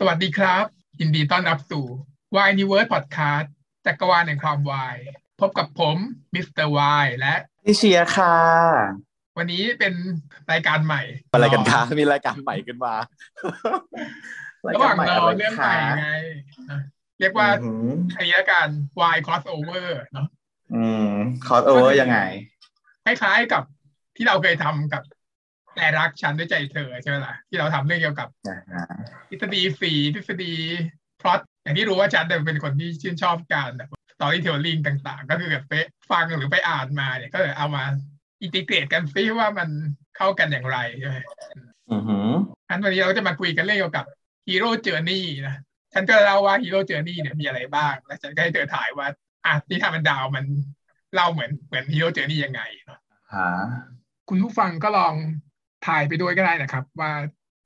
สวัสดีครับ ยินดีต้อนรับสู่ Why Universe Podcast จักรวาลแห่งความวาย พบกับผม Mister Y และพี่เชียร์ค่ะ วันนี้เป็นรายการใหม่อะไรกันคะมีรายการใหม่ขึ้นมาระหว่างรออะไรเรื่องใหม่ไงนะเรียกว่าอืมคดีละการ Y crossover เนาะอืม crossover ยังไง คล้ายๆกับที่เราเคยทำกับ แต่รักฉันด้วยใจเธอใช่ไหมล่ะที่เราทำเรื่องเกี่ยวกับอ่าฮะทฤษฎีสีทฤษฎีพล็อตอย่างที่รู้ว่าฉันเนี่ยเป็นคนที่ชื่นชอบการแบบ storytelling ต่าง ๆ ก็คือแบบไปฟังหรือไปอ่านมาเนี่ยก็เลยเอามาอินทิเกรตกันซิว่ามันเข้ากันอย่างไรใช่ไหมอือหืออันวันนี้เราจะมาคุยกันเรื่องเกี่ยวกับ Hero Journey นะฉันก็เล่าว่า Hero Journey เนี่ยมีอะไรบ้าง แล้วฉันก็ให้เธอถ่ายว่าอะที่ทำมันดาวมันเล่าเหมือนเหมือน Hero Journey ยังไงเนาะฮะคุณผู้ฟังก็ลอง ถ่ายไปด้วยก็ได้นะครับ ว่า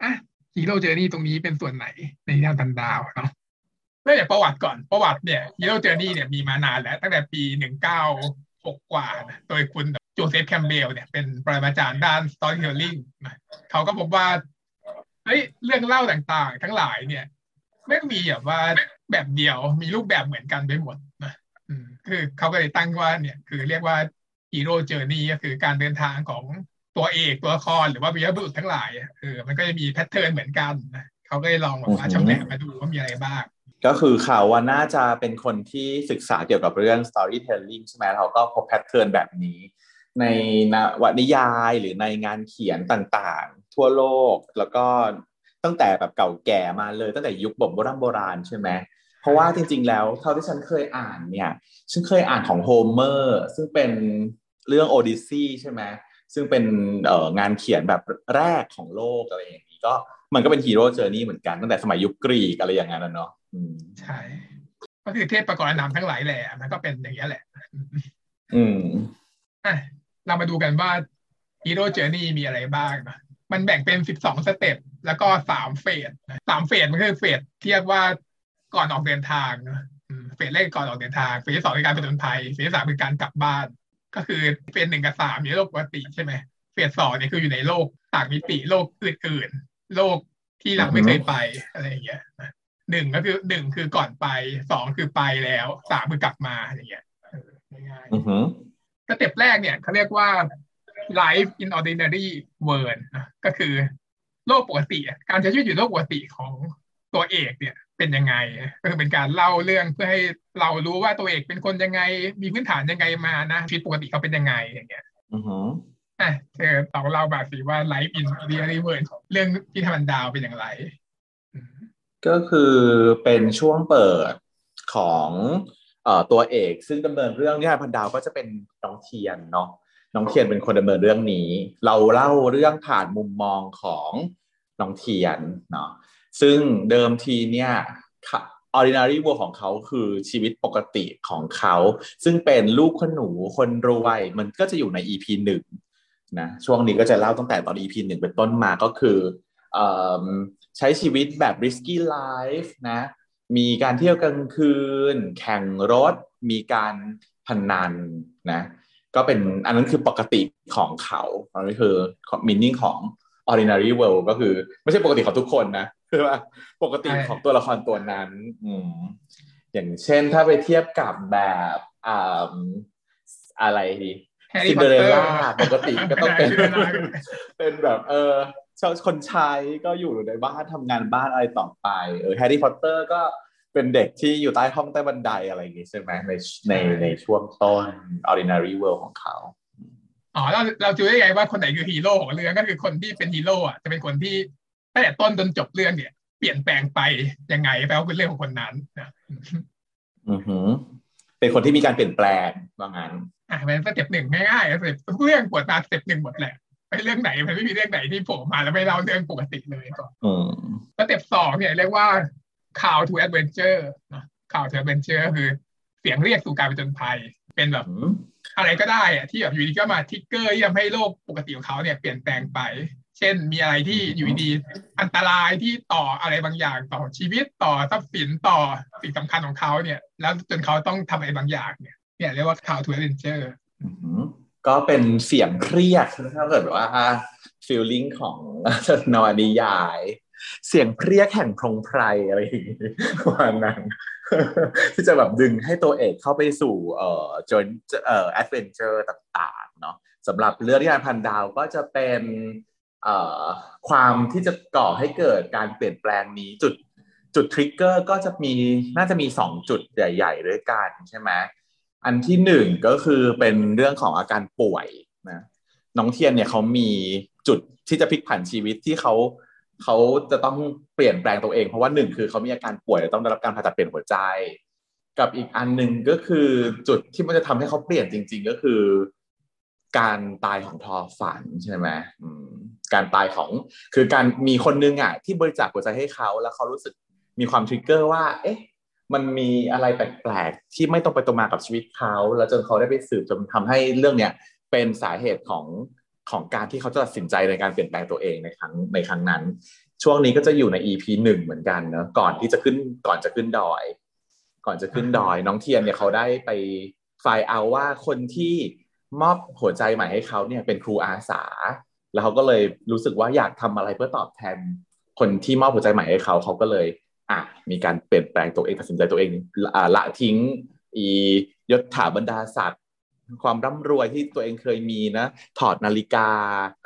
อะ Hero Journey ตรงนี้เป็นส่วนไหนในทานพันดาวเนาะเริ่มจากประวัติก่อนประวัติเนี่ย Hero Journey เนี่ยมีมานานแล้วตั้งแต่ปีหนึ่งเก้าหกกว่านะโดยคุณโจเซฟแคมเบลเนี่ยเป็นปรมาจารย์ด้าน storytelling นะเขาก็พบว่าเฮ้ยเรื่องเล่าต่างๆ ทั้งหลายเนี่ยไม่มีแบบว่าแบบเดียวมีรูปแบบเหมือนกันไปหมดนะคือเขาก็เลยตั้งว่าเนี่ยคือเรียกว่า Hero Journey ก็คือการเดินทางของ ตัวเอกตัวละครหรือว่าวีรบุรุษทั้งหลายอะเออมันก็จะมีแพทเทิร์นเหมือนกันนะเขาก็เลยลองแบบว่าชำแหละมาดูว่ามีอะไรบ้าง ก็คือเขาว่าน่าจะเป็นคนที่ศึกษาเกี่ยวกับเรื่อง storytelling ใช่ไหมเขาก็พบแพทเทิร์นแบบนี้ ในนวนิยายหรือในงานเขียนต่างๆ ทั่วโลกแล้วก็ตั้งแต่แบบเก่าแก่มาเลยตั้งแต่ยุคแบบโบราณโบราณใช่ไหมเพราะว่าจริง ๆ แล้วเท่าที่ฉันเคยอ่านเนี่ยฉันเคยอ่านของโฮเมอร์ซึ่งเป็นเรื่อง Odyssey ใช่ไหม ซึ่งเป็นเอ่องานเขียนแบบแรกของโลกอะไรอย่างนี้ก็มันก็เป็น hero journey เหมือนกันตั้งแต่สมัยยุคกรีกอะไรอย่างนั้นนะเนาะอืมใช่ก็คือเทพประกรณามทั้งหลายแหละมันก็เป็นอย่างเนี้ยแหละ อืมอะเรามาดูกันว่า Hero Journey มีอะไรบ้างนะมันแบ่งเป็น12 step แล้วก็สาม phase นะสาม phase มันคือ phase ที่เรียกว่าก่อนออกเดินทางนะอืม phase แรกก่อนออกเดินทาง phase ที่สองคือการผจญภัย phase ที่สามคือการกลับบ้าน ก็คือ phase หนึ่งกับสามอยู่ในโลกปกติใช่ไหม phase สองเนี่ยคืออยู่ในโลกต่างมิติโลกอื่นๆโลกที่เราไม่เคยไปอะไรอย่างเงี้ยนะหนึ่งก็คือหนึ่งคือก่อนไปสองคือไปแล้วสามคือกลับมาอย่างเงี้ยเออง่ายๆอือหือสเต็ปแรกเนี่ยเขาเรียกว่า life in ordinary world นะก็คือโลกปกติอะการใช้ชีวิตอยู่โลกปกติของตัวเอกเนี่ย เป็นยังไงก็คือเป็นการเล่าเรื่องเพื่อให้เรารู้ว่าตัวเอกเป็นคนยังไง มีพื้นฐานยังไงมานะชีวิตปกติเขาเป็นยังไงอย่างเงี้ยอือหืออะเธอลองเล่ามาสิว่า life in ordinary world ของเรื่องที่ทำมันดาวเป็นอย่างไรอืมก็คือเป็นช่วงเปิดของเอ่อตัวเอก ซึ่งดำเนินเรื่องเนี่ยพันดาวก็จะเป็นน้องเทียนเนาะน้องเทียนเป็นคนดำเนินเรื่องนี้ เราเล่าเรื่องผ่านมุมมองของน้องเทียนเนาะ ซึ่งเดิมทีเนี่ยค่ะ ordinary world ของเขาคือชีวิตปกติของเขา ซึ่งเป็นลูกคนหนูคนรวย มันก็จะอยู่ใน EP หนึ่งนะช่วงนี้ก็จะเล่าตั้งแต่ตอน EP หนึ่งเป็นต้นมาก็คือเอ่อใช้ชีวิตแบบ risky life นะมีการเที่ยวกลางคืน แข่งรถ มีการพนันนะก็เป็นอันนั้นคือปกติของเขาอันนี้คือ meaning ของ ordinary world ก็คือไม่ใช่ปกติของทุกคนนะ คือว่าปกติใช่ของตัวละครตัวนั้น อืมอย่างเช่นถ้าไปเทียบกับแบบอ่าอะไรดีแฮร์ซิรี่นเดอเรลล่าปกติก็ต้องเป็นซินเดอเรลล่าเป็นแบบ เออชาวคนใช้ก็อยู่ในบ้านทำงานบ้านอะไรต่อไปเออแฮร์รี่พอตเตอร์ก็เป็นเด็กที่อยู่ใต้ห้องใต้บันไดอะไรอย่างงี้ใช่ไหมในในในช่วงต้น ordinary world ของเขาอ๋อเราเราจะรู้ได้ไงว่าคนไหนคือฮีโร่ของเรื่องก็คือคนที่เป็นฮีโร่อะจะเป็นคนที่ ตั้งแต่ต้นจนจบเรื่องเนี่ย เปลี่ยนแปลงไปยังไงแปลว่าเป็นเรื่องของคนนั้นนะอือหือ เป็นคนที่มีการเปลี่ยนแปลงว่างั้นอะเป็น step หนึ่งง่ายๆ step ทุกเรื่องเปิดมา step หนึ่งหมดแหละไม่เรื่องไหนมันไม่มีเรื่องไหนที่โผล่มาแล้วไม่เล่าเรื่องปกติเลยก่อนอืม step สองเนี่ยเรียกว่า call to adventure นะ call to adventure ก็คือเสียงเรียกสู่การผจญภัย เป็นแบบอืมอะไรก็ได้อะที่แบบอยู่ดีก็มา trigger ที่ทำให้โลกปกติของเขาเนี่ยเปลี่ยนแปลงไปเช่นมีอะไรที่อยู่ดีๆอันตรายที่ต่ออะไรบางอย่างต่อชีวิตต่อทรัพย์สินต่อสิ่งสำคัญของเขาเนี่ย แล้วจนเขาต้องทำอะไรบางอย่างเนี่ยเนี่ยเรียกว่า call to adventure อือหือก็เป็นเสียงเครียดถ้าเกิดแบบว่า feeling ของนวนิยาย เสียงเพรียกแห่งพงไพรอะไรอย่างงี้ประมาณนั้นที่จะแบบดึงให้ตัวเอกเข้าไปสู่เอ่อจนเอ่อแอดเวนเจอร์ต่างๆเนาะสำหรับเรื่องที่งานพันดาวก็จะเป็นเอ่อ ความที่จะก่อให้เกิดการเปลี่ยนแปลงนี้จุดจุดทริกเกอร์ก็จะมีน่าจะมีสองจุดใหญ่ ๆ ด้วยกันใช่ไหมอันที่หนึ่งก็คือเป็นเรื่องของอาการป่วยนะน้องเทียนเนี่ยเขามีจุดที่จะพลิกผันชีวิตที่เขาเขาจะต้องเปลี่ยนแปลงตัวเองเพราะว่าหนึ่งคือเขามีอาการป่วยต้องได้รับการผ่าตัดเปลี่ยนหัวใจ กับอีกอันหนึ่งก็คือจุดที่มันจะทำให้เขาเปลี่ยนจริง ๆ ก็คือ การตายของทอฝันใช่ไหม การตายของคือการมีคนนึงอะที่บริจาคหัวใจให้เขาแล้วเขารู้สึกมีความทริกเกอร์ว่า เอ๊ะ มันมีอะไรแปลกๆที่ไม่ตรงไปตรงมากับชีวิตเขา แล้วจนเขาได้ไปสืบจนทำให้เรื่องเนี้ยเป็นสาเหตุของของการที่เขาจะตัดสินใจในการเปลี่ยนแปลงตัวเองในครั้งในครั้งนั้น ช่วงนี้ก็จะอยู่ใน EP หนึ่งเหมือนกันเนะก่อนที่จะขึ้นก่อนจะขึ้นดอย ก่อนจะขึ้นดอย น้องเทียนเนี่ยเขาได้ไปไฟล์เอาว่าคนที่มอบหัวใจใหม่ให้เขาเนี่ยเป็นครูอาสา แล้วเขาก็เลยรู้สึกว่าอยากทำอะไรเพื่อตอบแทนคนที่มอบหัวใจใหม่ให้เขาเขาก็เลยอะมีการเปลี่ยนแปลงตัวเองตัดสินใจตัวเองละทิ้ง อียศถาบรรดาศักดิ์ความร่ำรวยที่ตัวเองเคยมีนะ ถอดนาฬิกา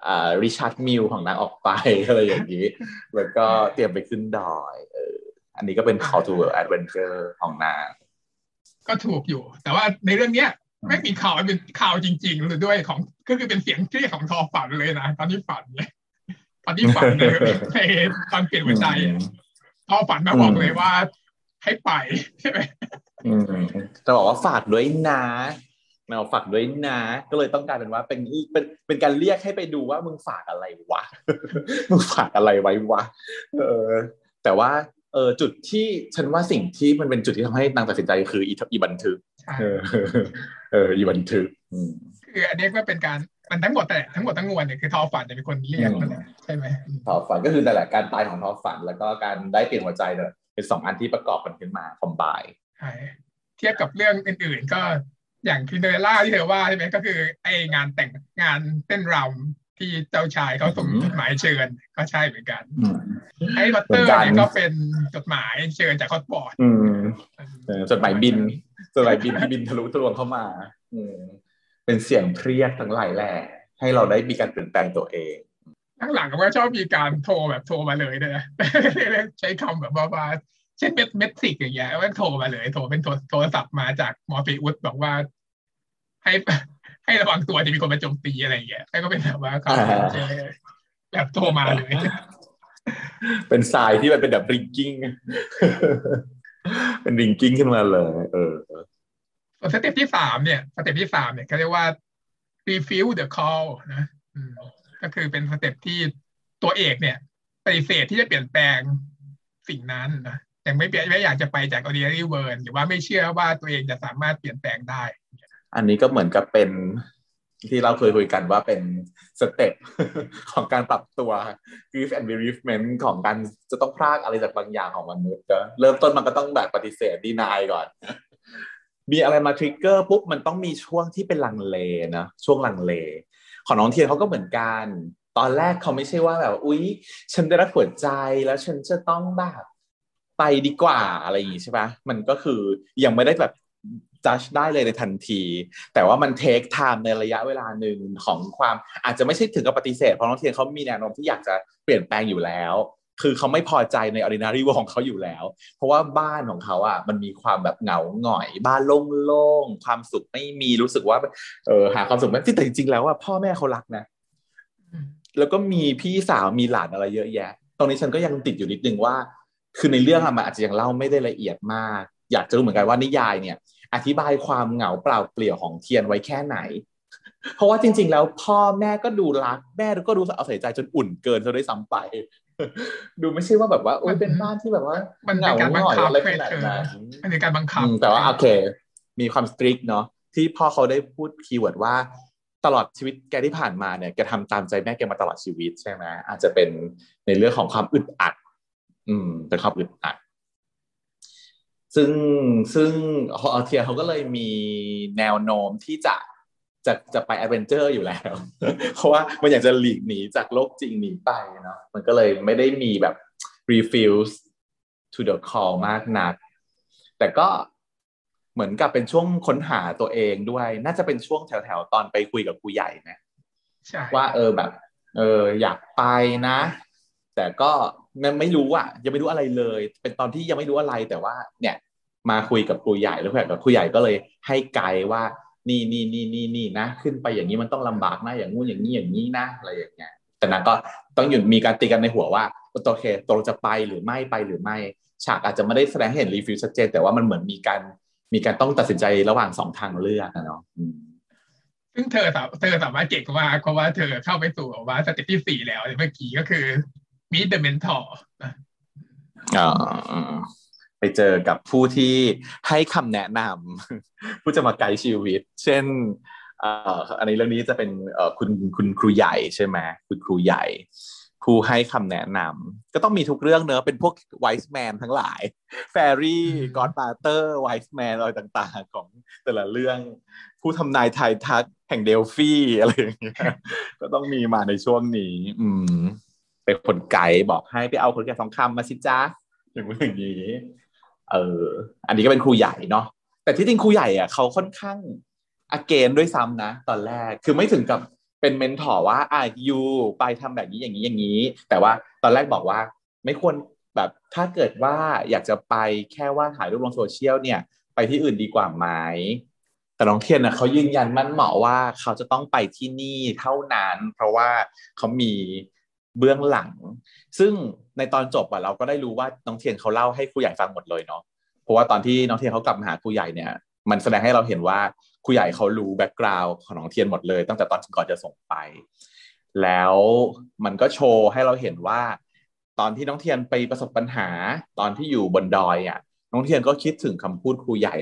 อ่าริชาร์ดมิลของนางออกไปอะไรอย่างนี้ แล้วก็เตรียมไปขึ้นดอยเอออันนี้ก็เป็น call to adventure ของนางก็ถูกอยู่ แต่ว่าในเรื่องเนี้ย ไม่มีข่าวเป็นข่าวจริงๆหรือด้วยของก็คือเป็นเสียงที่ของทอฝันเลยนะตอนที่ฝันเนี่ยตอนที่ฝันเลยในตอนเปลี่ยนหัวใจทอฝันมาบอกเลยว่า ให้ไปใช่ไหมอืมจะบอกว่าฝากด้วยนะเราฝากด้วยนะ ก็เลยต้องการเป็นว่าเป็นเป็นเป็นการเรียกให้ไปดูว่ามึงฝากอะไรวะมึงฝากอะไรไว้วะเออ แต่ว่าเออจุดที่ฉันว่าสิ่งที่มันเป็นจุดที่ทำให้นางตัดสินใจคืออีบันทึก เออเอออีบันทึกคืออันนี้ก็เป็นการมันทั้งหมดแต่ทั้งหมดทั้งมวลเนี่ยคือทอฝันจะเป็นคนเรียกนั่นแหละใช่ไหมทอฝันก็คือแต่แหละการตายของทอฝัน แล้วก็การได้เปลี่ยนหัวใจเนี่ยเป็นสองอันที่ประกอบกันขึ้นมาคอมไบใช่เทียบกับเรื่องอื่น ๆ ก็อย่างคินเดอเรล่าที่เธอว่าใช่ไหมก็คือไองานแต่งงานเต้นรำ ที่เจ้าชายเขาส่งจดหมายเชิญก็ใช่เหมือนกันไอ้พอตเตอร์เนี่ยก็เป็นจดหมายเชิญจากฮอกวอตส์จดหมายบินจดหมายบินที่บินทะลุทะลวงเข้ามาเป็นเสียงเพรียกทั้งหลายแหละให้เราได้มีการเปลี่ยนแปลงตัวเองทั้งหลังก็ชอบมีการโทรแบบโทรมาเลยด้วยนะใช้คำแบบว่าเช่นแมทแมทริกซ์อย่างเงี้ยว่าโทรมาเลย โทรเป็นโทรศัพท์มาจากมอร์ฟีอุสบอกว่า ให้ ให้ระวังตัวจะมีคนมาโจมตีอะไรอย่างเงี้ยก็เป็นแบบว่าเขาแบบโทรมาเลย เป็นสายที่มันเป็นแบบ ringing เป็น ringing ขึ้นมาเลย เออส่วนสเต็ปที่สามเนี่ยสเต็ปที่สามเนี่ยเขาเรียกว่า refuse the call นะก็คือเป็นสเต็ปที่ตัวเอกเนี่ยปฏิเสธที่จะเปลี่ยนแปลงสิ่งนั้นนะยังไม่ไม่อยากจะไปจาก ordinary world หรือว่าไม่เชื่อว่าตัวเองจะสามารถเปลี่ยนแปลงได้ อันนี้ก็เหมือนกับเป็นที่เราเคยคุยกันว่าเป็นสเต็ปของการปรับตัว grief and bereavement ของการจะต้องพลากอะไรจากบางอย่างของมนุษย์ก็เริ่มต้นมันก็ต้องแบบปฏิเสธดีนายก่อน มีอะไรมาทริกเกอร์ปุ๊บมันต้องมีช่วงที่เป็นลังเลนะช่วงลังเล ของน้องเทียนเขาก็เหมือนกัน ตอนแรกเขาไม่ใช่ว่าแบบ อุ๊ย ฉันได้รับหัวใจแล้วฉันจะต้องแบบไปดีกว่าอะไรอย่างงี้ใช่ปะมันก็คือยังไม่ได้แบบ จัดได้เลยในทันที แต่ว่ามันเทคไทม์ในระยะเวลาหนึ่งของความอาจจะไม่ใช่ถึงกับปฏิเสธ เพราะน้องเทียนเขามีแนวโน้มที่อยากจะเปลี่ยนแปลงอยู่แล้ว คือเขาไม่พอใจใน ordinary world ของเขาอยู่แล้ว เพราะว่าบ้านของเขาอะมันมีความแบบเหงาหงอย บ้านโล่งๆความสุขไม่มีรู้สึกว่าเออหาความสุขไม่ที่แต่จริงๆแล้วว่าพ่อแม่เขารักนะแล้วก็มีพี่สาวมีหลานอะไรเยอะแยะ ตรงนี้ฉันก็ยังติดอยู่นิดนึงว่า คือในเรื่องมันอาจจะยังเล่าไม่ได้ละเอียดมาก อยากจะรู้เหมือนกันว่านิยายเนี่ย อธิบายความเหงาเปล่าเปลี่ยวของเทียนไว้แค่ไหน เพราะว่าจริง ๆ แล้วพ่อแม่ก็ดูรักแม่ก็ดูเอาใส่ใจจนอุ่นเกินซะด้วยซ้ำไป ดูไม่ใช่ว่าแบบว่าโอ้ยเป็นบ้านที่แบบว่า มันเหงาหน่อยอะไรขนาดนั้นมันเป็นการบังคับแต่ว่าโอเค มีความ strict เนาะที่พ่อเขาได้พูด keyword ว่าตลอดชีวิตแกที่ผ่านมาเนี่ยแกทำตามใจแม่แกมาตลอดชีวิตใช่ไหมอาจจะเป็นในเรื่องของความอึดอัด อืมเป็นความอึดอัด ซึ่งซึ่งน้องเทียนเขาก็เลยมีแนวโน้มที่จะจะจะไป adventure อยู่แล้ว เพราะว่ามันอยากจะหลีกหนีจากโลกจริงหนีไปเนาะมันก็เลยไม่ได้มีแบบ refuse to the call มากนัก แต่ก็เหมือนกับเป็นช่วงค้นหาตัวเองด้วย น่าจะเป็นช่วงแถวๆ ตอนไปคุยกับครูใหญ่นะว่าเออแบบ เอออยากไปนะ แต่ก็ไม่รู้อะยังไม่รู้อะไรเลย เป็นตอนที่ยังไม่รู้อะไรแต่ว่า เนี่ย มาคุยกับครูใหญ่แล้วแบบครูใหญ่ก็เลยให้ไกด์ว่านี่นี่นี่นี่นี่นะ ขึ้นไปอย่างนี้มันต้องลำบากนะอย่างงู้นอย่างนี้อย่างนี้นะอะไรอย่างเงี้ยแต่นั้นก็ต้องอยู่มีการตีกันในหัวว่าโอเคตกลงจะไปหรือไม่ไปหรือไม่ฉากอาจจะไม่ได้แสดงให้เห็นรีฟิวชัดเจน แต่ว่ามันเหมือนมีการมีการต้องตัดสินใจระหว่างสองทางเลือกนะเนาะซึ่งเธอเธอสามารถเก่งมากเพราะว่าเธอเข้าไปสู่ว่าสเต็ปที่สี่แล้วเมื่อกี้ก็คือ meet the mentorอ๋อ ไปเจอกับผู้ที่ให้คำแนะนำผู้จะมาไกด์ชีวิต เช่นอันนี้เรื่องนี้จะเป็นคุณคุณครูใหญ่ใช่ไหมคุณครูใหญ่ ผู้ให้คำแนะนำก็ต้องมีทุกเรื่องเนอะเป็นพวกwise man ทั้งหลาย fairy godmother wise man อะไรต่างๆ ของแต่ละเรื่อง ผู้ทำนายทายทักแห่งเดลฟีอะไรอย่างเงี้ยก็ต้องมีมาในช่วงนี้ อืมเป็นคนไก่บอกให้ไปเอาคนแก่สองคำมาสิจ้าอย่างอย่างนี้ เอออันนี้ก็เป็นครูใหญ่เนาะแต่ที่จริงครูใหญ่อะเขาค่อนข้าง against ด้วยซ้ำนะ ตอนแรกคือไม่ถึงกับเป็น mentor ว่าอะยูไปทำแบบนี้อย่างนี้อย่างนี้ แต่ว่าตอนแรกบอกว่าไม่ควรแบบถ้าเกิดว่าอยากจะไปแค่ว่าถ่ายรูปลงโซเชียลเนี่ย ไปที่อื่นดีกว่าไหมแต่น้องเทียนนะเขายืนยันมั่นเหมาะว่าเขาจะต้องไปที่นี่เท่านั้น เพราะว่าเขามี เบื้องหลัง ซึ่งในตอนจบอะเราก็ได้รู้ว่าน้องเทียนเขาเล่าให้ครูใหญ่ฟังหมดเลยเนาะเพราะว่าตอนที่น้องเทียนเขากลับมาหาครูใหญ่เนี่ย มันแสดงให้เราเห็นว่าครูใหญ่เขารู้ background ของน้องเทียนหมดเลย ตั้งแต่ตอนก่อนจะส่งไป แล้วมันก็โชว์ให้เราเห็นว่า ตอนที่น้องเทียนไปประสบปัญหาตอนที่อยู่บนดอยอะน้องเทียนก็คิดถึงคำพูดครูใหญ่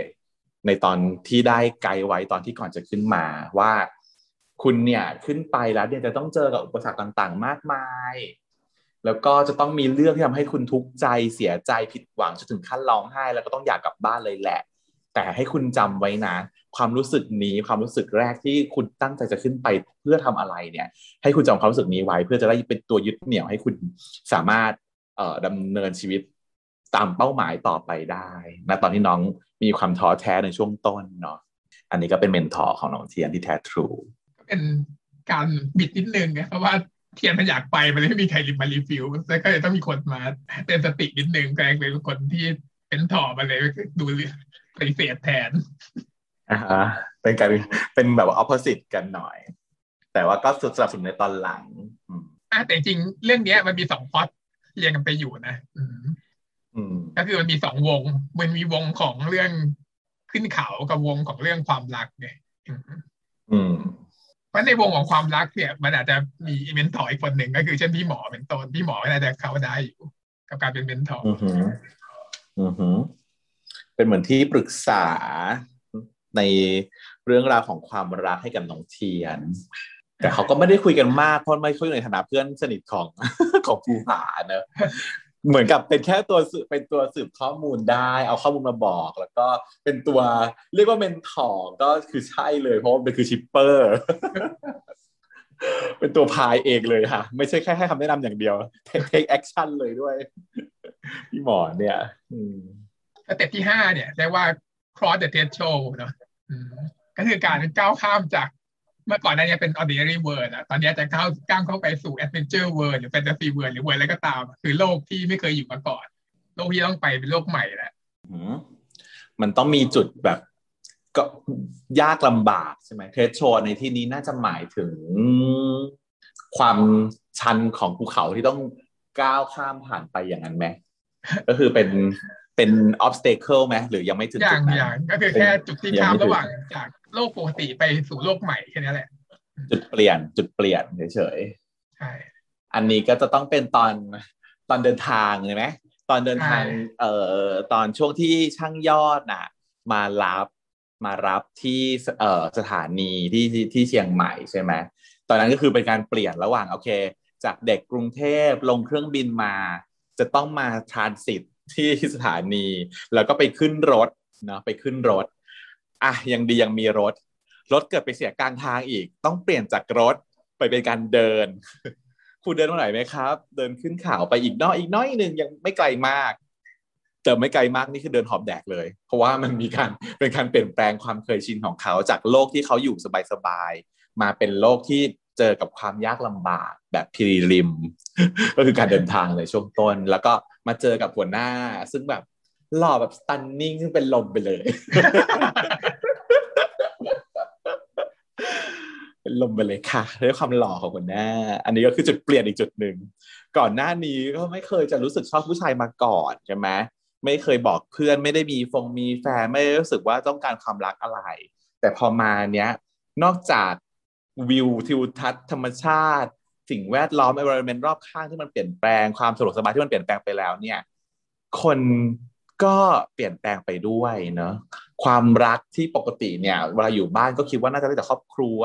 ในตอนที่ได้ไกด์ไว้ตอนที่ก่อนจะขึ้นมาว่า คุณเนี่ยขึ้นไปแล้วเนี่ยจะต้องเจอกับอุปสรรคต่างๆ มากมาย แล้วก็จะต้องมีเรื่องที่ทำให้คุณทุกข์ใจเสียใจผิดหวังจนถึงขั้นร้องไห้ แล้วก็ต้องอยากกลับบ้านเลยแหละ แต่ให้คุณจำไว้นะ ความรู้สึกนี้ความรู้สึกแรกที่คุณตั้งใจจะขึ้นไปเพื่อทำอะไรเนี่ย ให้คุณจำความรู้สึกนี้ไว้ เพื่อจะได้เป็นตัวยึดเหนี่ยวให้คุณสามารถเอ่อดำเนินชีวิตตามเป้าหมายต่อไปได้นะตอนที่น้องมีความท้อแท้ในช่วงต้นเนาะอันนี้ก็เป็น mentor ของน้องเทียนที่แท้ true เป็นการบิดนิดนึงไงเพราะว่าเทียนมันอยากไปมันเลยไม่มีใครมา refuse แล้วก็เลยต้องมีคนมาเตือนสตินิดนึงแกลงเป็นคนที่เป็นถอมาเลยดูปฏิเสธแทนอ่าเป็นการเป็นแบบว่าออ p o s i t e กันหน่อย แต่ว่าก็สุดสนับสนุนในตอนหลังอ่าแต่จริงเรื่องนี้มันมีสองพอดเรียงกันไปอยู่นะอืมก็คือมันมีสองวง มันมีวงของเรื่องขึ้นเขากับวงของเรื่องความรักเนี่ยอืม เพราะในวงของความรักเนี่ย มันอาจจะมี mentor อีกคนหนึ่งก็คือเช่นพี่หมอเป็นต้นพี่หมอน่าจะเข้าได้อยู่กับการเป็น mentor อือหืออือหือเป็นเหมือนที่ปรึกษาในเรื่องราวของความรักให้กับน้องเทียน แต่เขาก็ไม่ได้คุยกันมากเพราะไม่คุยในฐานะเพื่อนสนิทของของภูผาเนอะ เหมือนกับเป็นแค่ตัวสืบเป็นตัวสืบข้อมูลได้ เอาข้อมูลมาบอก แล้วก็เป็นตัวเรียกว่า mentor ก็คือใช่เลย เพราะมันคือ shipper เป็นตัวพายเองเลยค่ะ ไม่ใช่แค่ให้คำแนะนำอย่างเดียว take action เลยด้วยพี่หมอเนี่ยสเต็ปที่ห้าเนี่ยเรียกว่า cross the threshold เนาะก็คือการก้าวข้ามจาก เมื่อก่อนนั้นเนี่ยเป็น ordinary world นะตอนนี้จะก้าวก้าวเข้าไปสู่ adventure world หรือ fantasy world หรือ world อะไรก็ตาม คือโลกที่ไม่เคยอยู่มาก่อน โลกที่ต้องไปเป็นโลกใหม่แหละมันต้องมีจุดแบบก็ยากลำบากใช่ไหมเทสโชในที่นี้น่าจะหมายถึงความชันของภูเขาที่ต้องก้าวข้ามผ่านไปอย่างนั้นไหมก็คือเป็นเป็น obstacle ไหมหรือยังไม่ถึงจุดนั้นอย่างก็คือแค่จุดที่ข้ามระหว่างจาก โลกปกติไปสู่โลกใหม่แค่นี้แหละ จุดเปลี่ยนจุดเปลี่ยนเฉยๆใช่อันนี้ก็จะต้องเป็นตอนตอนเดินทางเลยไหมตอนเดินทางเอ่อตอนช่วงที่ช่างยอดน่ะ มารับมารับที่เอ่อสถานีที่ที่เชียงใหม่ใช่ไหมตอนนั้นก็คือเป็นการเปลี่ยนระหว่างโอเค จากเด็กกรุงเทพลงเครื่องบินมา จะต้องมาทรานสิตที่สถานี แล้วก็ไปขึ้นรถเนาะไปขึ้นรถ อะยังดียังมีรถ รถเกิดไปเสียกลางทางอีก ต้องเปลี่ยนจากรถไปเป็นการเดินครูเดินมาไหนไหมครับ เดินขึ้นเขาไปอีกน้อยอีกน้อยหนึ่งยังไม่ไกลมาก แต่ไม่ไกลมากนี่คือเดินหอบแดกเลย เพราะว่ามันมีการเป็นการเปลี่ยนแปลงความเคยชินของเขาจากโลกที่เขาอยู่สบายๆมาเป็นโลกที่เจอกับความยากลำบากแบบพิริม ก็คือการเดินทางในช่วงต้น แล้วก็มาเจอกับหัวหน้า ซึ่งแบบ หล่อแบบสตันนิ่งซึ่งเป็นลมไปเลย เป็นลมไปเลยค่ะด้วยความหล่อของหัวหน้า อันนี้ก็คือจุดเปลี่ยนอีกจุดหนึ่ง ก่อนหน้านี้ก็ไม่เคยจะรู้สึกชอบผู้ชายมาก่อนใช่ไหมไม่เคยบอกเพื่อนไม่ได้มีฟงมีแฟนไม่ได้รู้สึกว่าต้องการความรักอะไร แต่พอมาเนี้ยนอกจากวิวทิวทัศน์ธรรมชาติ สิ่งแวดล้อม environment รอบข้างที่มันเปลี่ยนแปลงความสะดวกสบายที่มันเปลี่ยนแปลงไปแล้วเนี่ย คน ก็เปลี่ยนแปลงไปด้วยเนาะความรักที่ปกติเนี่ยเวลาอยู่บ้านก็คิดว่าน่าจะได้แต่ครอบครัว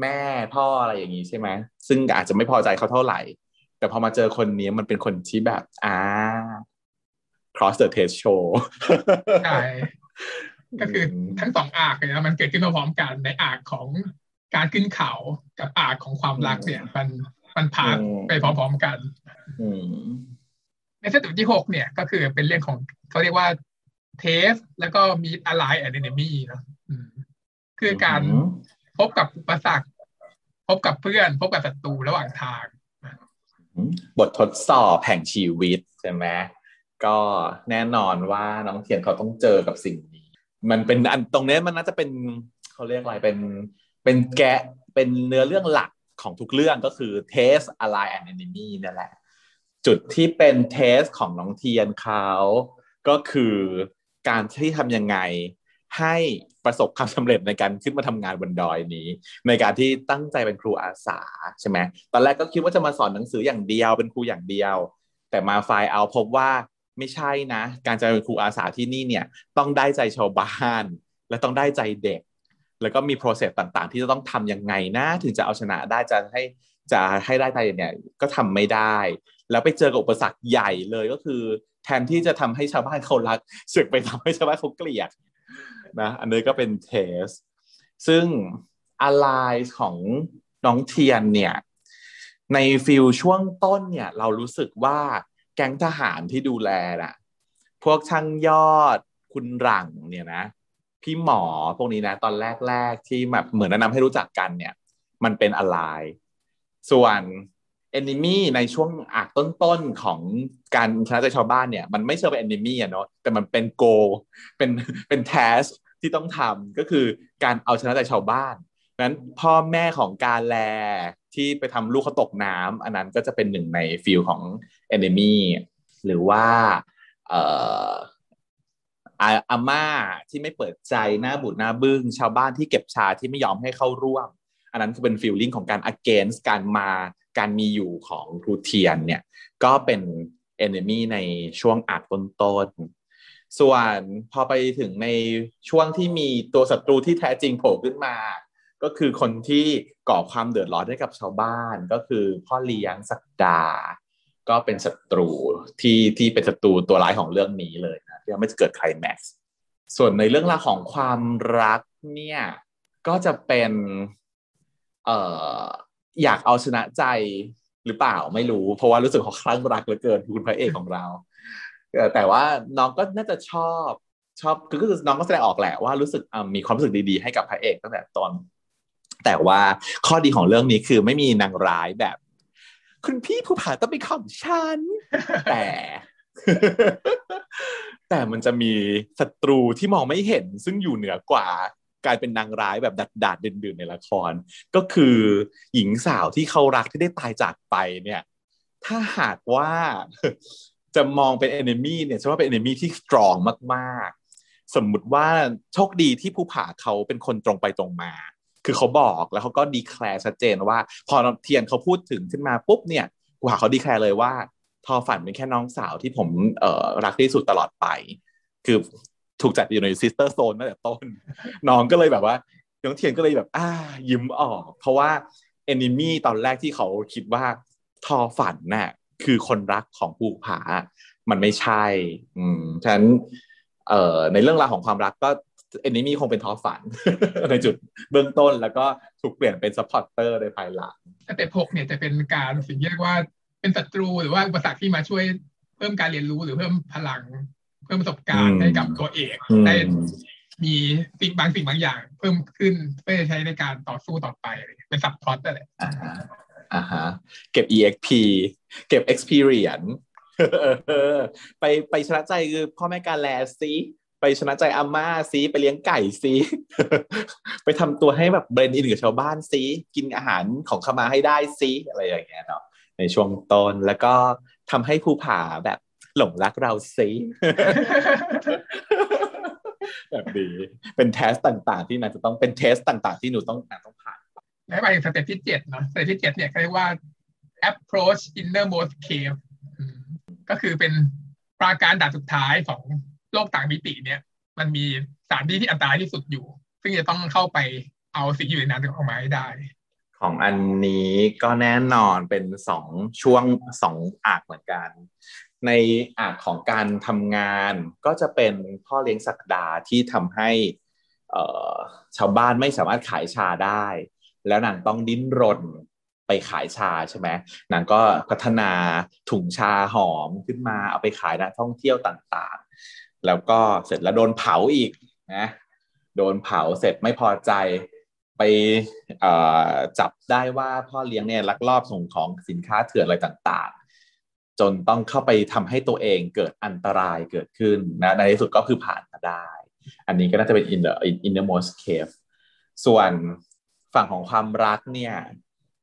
แม่พ่ออะไรอย่างนี้ใช่ไหมซึ่งอาจจะไม่พอใจเขาเท่าไหร่ แต่พอมาเจอคนนี้มันเป็นคนที่แบบอ่า cross the test show ใช่ก็คือทั้งสองอาร์กเนี่ยมันเกิดขึ้นพร้อมกันในอาร์กของการขึ้นเขากับอาร์กของความรักเนี่ย มันมันผ่านไปพร้อมๆกัน ในสเต็ปที่หกเนี่ยก็คือเป็นเรื่องของเขาเรียกว่า test แล้วก็มี ally enemy เนาะคือการพบกับอุปสรรคพบกับเพื่อน พบกับศัตรูระหว่างทาง บททดสอบแห่งชีวิตใช่ไหมก็แน่นอนว่าน้องเทียนเขาต้องเจอกับสิ่งนี้ มันเป็นอันตรงนี้มันน่าจะเป็นเขาเรียกอะไรเป็นเป็นแกนเป็นเนื้อเรื่องหลักของทุกเรื่องก็คือ Taste Ally and Enemy นั่นแหละ จุดที่เป็นเทสของน้องเทียนเขาก็คือการที่ทำยังไงให้ประสบความสำเร็จในการขึ้นมาทำงานบนดอยนี้ ในการที่ตั้งใจเป็นครูอาสาใช่ไหมตอนแรกก็คิดว่าจะมาสอนหนังสืออย่างเดียวเป็นครูอย่างเดียว แต่มาไฟล์เอาพบว่าไม่ใช่นะ การจะเป็นครูอาสาที่นี่เนี่ยต้องได้ใจชาวบ้าน และต้องได้ใจเด็ก แล้วก็มี process ต่างๆ ที่จะต้องทำยังไงนะ ถึงจะเอาชนะได้จะให้จะให้ได้ใจเนี่ยก็ทำไม่ได้ แล้วไปเจอกับอุปสรรคใหญ่เลยก็คือ แทนที่จะทำให้ชาวบ้านเขารักสึกไปทำให้ชาวบ้านเขาเกลียดนะอันนี้ก็เป็น test ซึ่ง ally ของน้องเทียนเนี่ยใน feel ช่วงต้นเนี่ยเรารู้สึกว่าแก๊งทหารที่ดูแลน่ะพวกช่างยอดคุณหลังเนี่ยนะพี่หมอพวกนี้นะ ตอนแรกๆที่แบบเหมือนแนะนำให้รู้จักกันเนี่ย มันเป็นอะไร ส่วน เอนนิมี่ในช่วงอักต้นๆของการชนะใจชาวบ้านเนี่ย มันไม่เชิงเป็นเอนนิมี่อะเนาะแต่มันเป็นโก เป็นเป็นแทสที่ต้องทำก็คือการเอาชนะใจชาวบ้านนั้นพ่อแม่ของกาแลที่ไปทำลูกเขาตกน้ำอันนั้นก็จะเป็นหนึ่งในfeel ของ enemy หรือว่าเอ่ออาม่าที่ไม่เปิดใจหน้าบุดหน้าบึ้งชาวบ้านที่เก็บชาที่ไม่ยอมให้เข้าร่วม อันนั้นคือเป็น feeling ของการ against การมา การมีอยู่ของครูเทียนเนี่ยก็เป็น enemy ในช่วงอาจต้นๆส่วนพอไปถึงในช่วงที่มีตัวศัตรูที่แท้จริงโผล่ขึ้นมา ก็คือคนที่ก่อความเดือดร้อนให้กับชาวบ้านก็คือพ่อเลี้ยงสักดา ก็เป็นศัตรูที่ที่เป็นศัตรูตัวร้ายของเรื่องนี้เลยนะที่ไม่จะเกิดไคลแม็กซ์ส่วนในเรื่องราวของความรักเนี่ยก็จะเป็น เอ่อ อยากเอาชนะใจหรือเปล่าไม่รู้ เพราะว่ารู้สึกเขาคลั่งรักเหลือเกินคุณพระเอกของเราแต่ว่าน้องก็น่าจะชอบชอบคือคือน้องก็แสดงออกแหละว่ารู้สึกมีความรู้สึกดีๆให้กับพระเอกตั้งแต่ตอน แต่ว่าข้อดีของเรื่องนี้คือไม่มีนางร้ายแบบ คุณพี่ผู้ผ่าต้องเป็นของฉันแต่ แต่มันจะมีศัตรูที่มองไม่เห็นซึ่งอยู่เหนือกว่า กลายเป็นนางร้ายแบบดัดดาดเด่นๆในละคร ก็คือหญิงสาวที่เขารักที่ได้ตายจากไปเนี่ย ถ้าหากว่าจะมองเป็นเอนมี่เนี่ยจะว่าเป็นเอนมี่ที่สตรองมากๆ สมมุติว่าโชคดีที่ผู้ผ่าเขาเป็นคนตรงไปตรงมา คือเขาบอกแล้วเขาก็ declare ชัดเจนว่า พอเทียนเขาพูดถึงขึ้นมาปุ๊บเนี่ยกูหาเขาดีแคลร์เลยว่า ทอฝันเป็นแค่น้องสาวที่ผมเอ่อรักที่สุดตลอดไป คือ ถูกจัดอยู่ใน sister zone ตั้งแต่ต้น น้องก็เลยแบบว่า น้องเทียนก็เลยแบบ อ่า ยิ้มออก เพราะว่า enemy ตอนแรกที่เขาคิดว่าทอฝันน่ะคือคนรักของภูผา มันไม่ใช่ อืมฉะนั้นเอ่อในเรื่องราวของความรักก็ enemy คงเป็นทอฝัน ในจุดเบื้องต้นแล้วก็ถูกเปลี่ยนเป็น supporter ในภายหลัง step หกเนี่ยจะเป็นการสิ่งที่เรียกว่าเป็นศัตรูหรือว่าอุปสรรคที่มาช่วยเพิ่มการเรียนรู้หรือเพิ่มพลัง เพิ่มประสบการณ์ให้กับตัวเอกได้มีสิ่งบางสิ่งบางอย่าง เพิ่มขึ้นเพื่อใช้ในการต่อสู้ต่อไปเป็นซับพลอตนั่นแหละอ่าฮะเก็บ exp เก็บ experience ไปไปชนะใจคือพ่อแม่การแลซีไปชนะใจอาม่าซีไปเลี้ยงไก่ซีไปทำตัวให้แบบเบรนอินกับชาวบ้านซีกินอาหารของขมาให้ได้ซีอะไรอย่างเงี้ยเนาะในช่วงต้นแล้วก็ทำให้ภูผาแบบ หลงรักเราซีแบบดีเป็น test ต่างๆ ที่นายจะต้องเป็น test ต่าง ๆ ที่หนูต้องนายต้องผ่านและไป step ที่เจ็ดเนาะ step ที่เจ็ดเนี่ยเรียกว่า approach innermost cave ก็คือเป็นปราการด่านสุดท้ายของโลกต่างมิติเนี่ย มันมีสถานที่ที่อันตรายที่สุดอยู่ ซึ่งจะต้องเข้าไปเอาสิ่งอยู่ในนั้นออกมาให้ได้ ของอันนี้ก็แน่นอนเป็นสองช่วงสอง arc เหมือนกัน ในอากของการทำงานก็จะเป็นพ่อเลี้ยงสักดาที่ทำให้ชาวบ้านไม่สามารถขายชาได้ แล้วนางต้องดิ้นรนไปขายชาใช่ไหมนางก็พัฒนาถุงชาหอมขึ้นมาเอาไปขายนักท่องเที่ยวต่างๆ แล้วก็เสร็จแล้วโดนเผาอีกนะโดนเผาเสร็จไม่พอใจไปจับได้ว่าพ่อเลี้ยงเนี่ยลักลอบส่งของสินค้าเถื่อนอะไรต่างๆ จนต้องเข้าไปทำให้ตัวเองเกิดอันตรายเกิดขึ้นนะในที่สุดก็คือผ่านมาได้ อันนี้ก็น่าจะเป็น in the in the most cave ส่วนฝั่งของความรักเนี่ย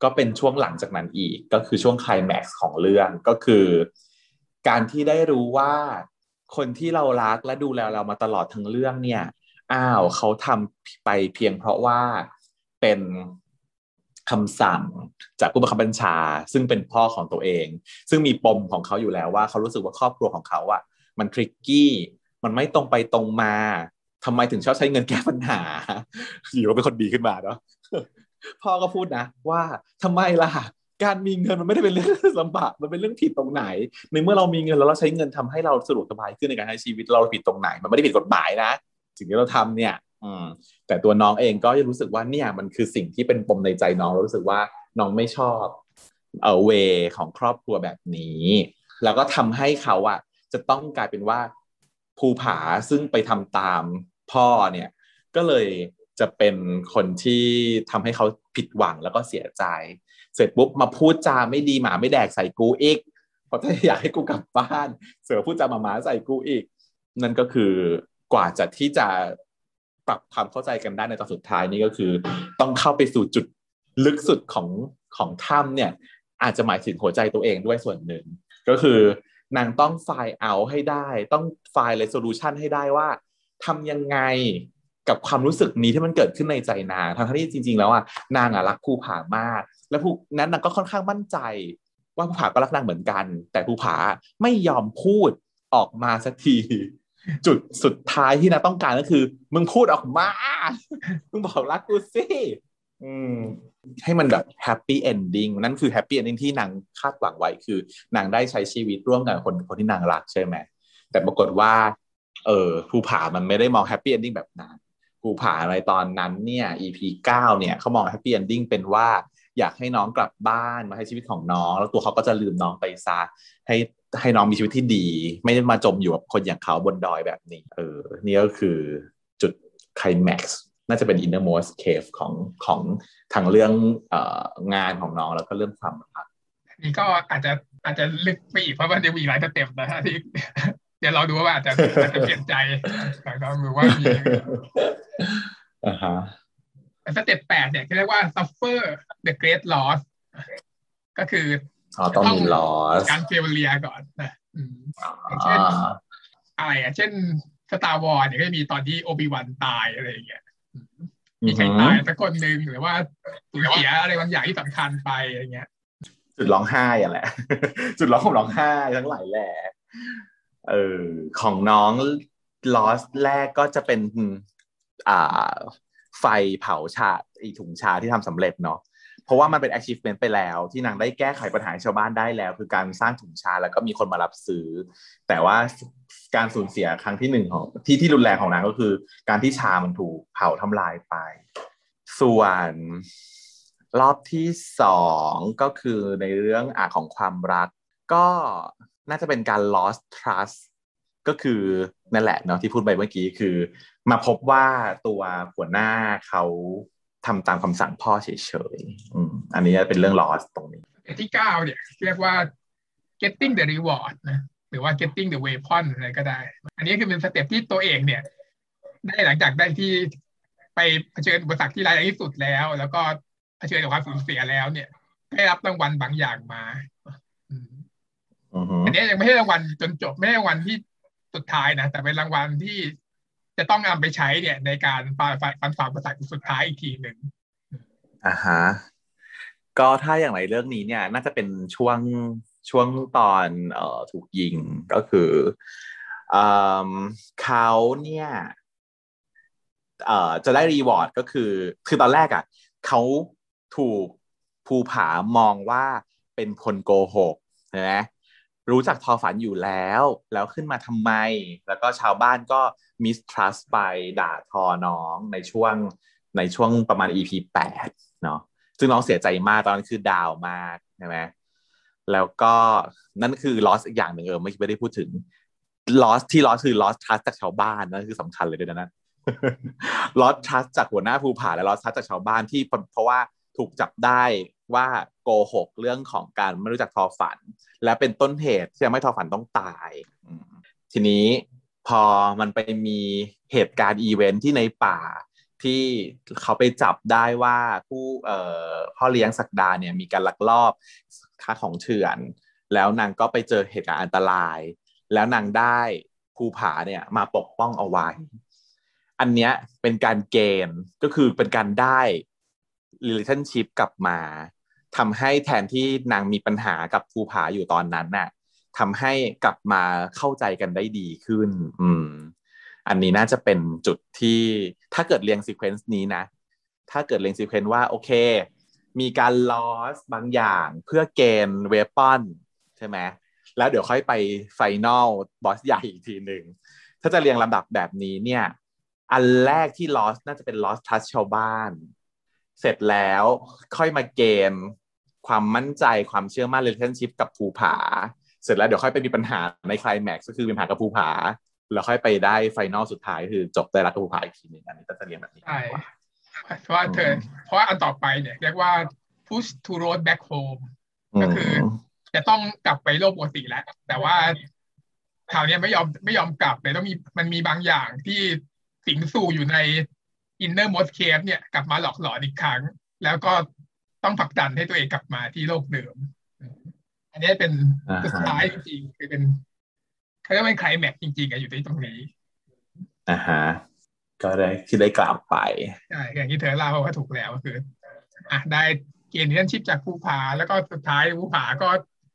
ก็เป็นช่วงหลังจากนั้นอีกก็คือช่วงไคลแม็กซ์ของเรื่องก็คือ การที่ได้รู้ว่าคนที่เรารักและดูแลเรามาตลอดทั้งเรื่องเนี่ยอ้าวเขาทำไปเพียงเพราะว่าเป็น คำสั่งจากผู้บังคับบัญชา ซึ่งเป็นพ่อของตัวเอง ซึ่งมีปมของเขาอยู่แล้วว่าเขารู้สึกว่าครอบครัวของเขาอะมันทริกกี้มันไม่ตรงไปตรงมาทำไมถึงชอบใช้เงินแก้ปัญหาอยู่ว่าเป็นคนดีขึ้นมาเนาะพ่อก็พูดนะ ว่าทำไมล่ะการมีเงินมันไม่ได้เป็นเรื่องลำบากมันเป็นเรื่องผิดตรงไหน ในเมื่อเรามีเงินแล้วเราใช้เงินทำให้เราสะดวกสบายขึ้นในการใช้ชีวิตเราผิดตรงไหน มันไม่ได้ผิดกฎหมายนะ สิ่งที่เราทำเนี่ย อืม แต่ตัวน้องเองก็ยังรู้สึกว่าเนี่ยมันคือสิ่งที่เป็นปมในใจน้องรู้สึกว่าน้องไม่ชอบเออเวของครอบครัวแบบนี้ แล้วก็ทำให้เขาอะจะต้องกลายเป็นว่าภูผาซึ่งไปทำตามพ่อเนี่ยก็เลยจะเป็นคนที่ทำให้เขาผิดหวังแล้วก็เสียใจ เสร็จปุ๊บมาพูดจาไม่ดีหมาไม่แดกใส่กูอีกเพราะถ้าอยากให้กูกลับบ้าน เสือพูดจาหมาหมาใส่กูอีก นั่นก็คือกว่าจะที่จะ ปรับความเข้าใจกันได้ในตอนสุดท้ายนี่ก็คือ ต้องเข้าไปสู่จุดลึกสุดของของถ้ำเนี่ย อาจจะหมายถึงหัวใจตัวเองด้วยส่วนหนึ่ง ก็คือนางต้องไฟล์เอาให้ได้ ต้องไฟล์เรสโซลูชันให้ได้ว่าทำยังไงกับความรู้สึกนี้ที่มันเกิดขึ้นในใจนางทั้งที่จริง ๆ แล้วอะนางอะรักภูผามาก และภูนั้นนางก็ค่อนข้างมั่นใจ ว่าภูผาก็รักนางเหมือนกัน แต่ภูผาไม่ยอมพูดออกมาสักที จุดสุดท้ายที่นางต้องการก็คือ มึงพูดออกมา มึงบอกรักกูสิให้มันแบบ happy ending นั่นคือ happy ending ที่นางคาดหวังไว้คือนางได้ใช้ชีวิตร่วมกับคนคนที่นางรักใช่ไหมแต่ปรากฏว่า เออภูผามันไม่ได้มอง happy ending แบบนั้นภูผาอะไรตอนนั้นเนี่ย EP เก้าเนี่ยเขามอง happy ending เป็นว่าอยากให้น้องกลับบ้านมาให้ชีวิตของน้อง แล้วตัวเขาก็จะลืมน้องไปซะให้ ให้น้องมีชีวิตที่ดี ไม่ได้มาจมอยู่กับคนอย่างเขาบนดอยแบบนี้ เออ นี่ก็คือจุดไคลแม็กซ์น่าจะเป็น innermost cave ของของทางเรื่องเอ่องานของน้องแล้วก็เรื่องความรักนี่ก็อาจจะอาจจะลึกไปอีกเพราะว่าจะมีหลายสเต็ปนะฮะที่เดี๋ยวเราดูว่าอาจจะอาจจะเปลี่ยนใจนะครับหรือว่ามีอ่าฮะ step แปดเนี่ยเรียกว่า suffer the great loss ก็คือ ต้องมี loss การ failure ก่อนนะเช่นอะไรอะเช่น Star Wars เนี่ยก็มีตอนที่โอบิวันตายอะไรอย่างเงี้ยมีใครตายสักคนหนึ่งหรือว่าสูญเสียอะไรบางอย่างที่สำคัญไปอะไรเงี้ย จุดร้องไห้อะแหละ จุดร้องของร้องไห้ทั้งหลายแหละเออของน้องลอสแรกก็จะเป็น อ่า ไฟเผาชาอีถุงชาที่ทำสำเร็จเนาะ เพราะว่ามันเป็น achievement ไปแล้ว ที่นางได้แก้ไขปัญหาชาวบ้านได้แล้ว คือการสร้างถุงชาแล้วก็มีคนมารับซื้อ แต่ว่าการสูญเสียครั้งที่หนึ่งของที่ที่รุนแรงของนางก็คือ การที่ชามันถูกเผาทำลายไป ส่วนรอบที่สองก็คือในเรื่องอาของความรัก ก็น่าจะเป็นการ lost trust ก็คือนั่นแหละเนาะที่พูดไปเมื่อกี้คือ มาพบว่าตัวหัวหน้าเขา ทำตามคำสั่งพ่อเฉยๆอืมอันนี้เป็นเรื่อง lost ตรงนี้ที่เก้าเนี่ย เรียกว่า getting the reward นะหรือว่า getting the weapon อะไรก็ได้ อันนี้คือเป็น step ที่ตัวเองเนี่ย ได้หลังจากได้ที่ไปเผชิญอุปสรรคที่ร้ายแรงที่สุดแล้ว แล้วก็เผชิญกับความสูญเสียแล้วเนี่ย ได้รับรางวัลบางอย่างมาอันนี้ยังไม่ใช่รางวัลจนจบไม่ใช่รางวัลที่สุดท้ายนะแต่เป็นรางวัลที่ จะต้องนำไปใช้เนี่ย ในการฝ่าฟันฝ่าอุปสรรคสุดท้ายอีกทีหนึ่งอ่าฮะก็ถ้าอย่างไรเรื่องนี้เนี่ย น่าจะเป็นช่วงช่วงตอนเอ่อถูกยิงก็คือเอ่อเขาเนี่ยเอ่อจะได้รีวอร์ดก็คือ คือตอนแรกอะเขาถูกภูผามองว่าเป็นคนโกหกใช่ไหมรู้จักทอฝันอยู่แล้ว แล้วขึ้นมาทำไม แล้วก็ชาวบ้านก็ มิสทรัสไปด่าทอน้องในช่วงในช่วงประมาณ EP แปดเนาะซึ่งน้องเสียใจมากตอนนั้นคือดาวมากใช่ไหมแล้วก็นั่นคือ loss อีกอย่างหนึ่งเออไม่ไม่ได้พูดถึง loss ที่ loss คือ loss trust จากชาวบ้านนั่นคือสำคัญเลยด้วยนะ loss trust จากหัวหน้าภูผาและ loss trust จากชาวบ้านที่เพราะว่าถูกจับได้ว่าโกหกเรื่องของการไม่รู้จักทอฝัน และเป็นต้นเหตุที่ทำให้ทอฝันต้องตาย ทีนี้ พอมันไปมีเหตุการณ์อีเวนท์ที่ในป่าที่เขาไปจับได้ว่าผู้เอ่อพ่อเลี้ยงสักดาเนี่ยมีการลักลอบค้าของเถื่อน แล้วนางก็ไปเจอเหตุการณ์อันตราย แล้วนางได้ภูผาเนี่ยมาปกป้องเอาไว้ อันเนี้ยเป็นการเกณฑ์ก็คือเป็นการได้ relationship กลับมาทำให้แทนที่นางมีปัญหากับภูผาอยู่ตอนนั้นน่ะ ทำให้กลับมาเข้าใจกันได้ดีขึ้น อืม อันนี้น่าจะเป็นจุดที่ถ้าเกิดเรียงซีเควนซ์นี้นะ ถ้าเกิดเรียง sequence ว่า โอเค มีการ loss บางอย่างเพื่อ gain weapon ใช่ไหมแล้วเดี๋ยวค่อยไป final boss ใหญ่อีกทีหนึ่ง ถ้าจะเรียงลำดับแบบนี้เนี่ย อันแรกที่ lost น่าจะเป็น lost trust ชาวบ้าน เสร็จแล้วค่อยมา gain ความมั่นใจความเชื่อมั่น relationship กับภูผา เสร็จแล้วเดี๋ยวค่อยไปมีปัญหาในคลายแม็กซ์ก็คือมีปัญหากับภูผา แล้วค่อยไปได้ final สุดท้ายคือจบได้รักกับภูผาอีกทีนึงอันนี้จะเรียงแบบนี้ใช่เพราะว่าเธอ เพราะว่าอันต่อไปเนี่ย เรียกว่า push to road back home ก็คือจะต้องกลับไปโลกปกติแล้ว แต่ว่าคราวนี้ไม่ยอมไม่ยอมกลับเลยต้องมีมันมีบางอย่างที่สิงสู่อยู่ใน inner most cave เนี่ย กลับมาหลอกหลอนอีกครั้ง แล้วก็ต้องผลักดันให้ตัวเองกลับมาที่โลกเดิมอั นนี้เป็นสุดท้ายจริงๆคือเป็นเขาเรียกว่าใครแม็กจริงๆอะอยู่ที่ตรงนี้อ่าฮะก็ได้ที่ได้กลับไปใช่อย่างที่เธอเล่าว่าถูกแล้วคืออะได้เกณฑ์ที่ชิปจากภูผา แล้วก็สุดท้ายภูผาก็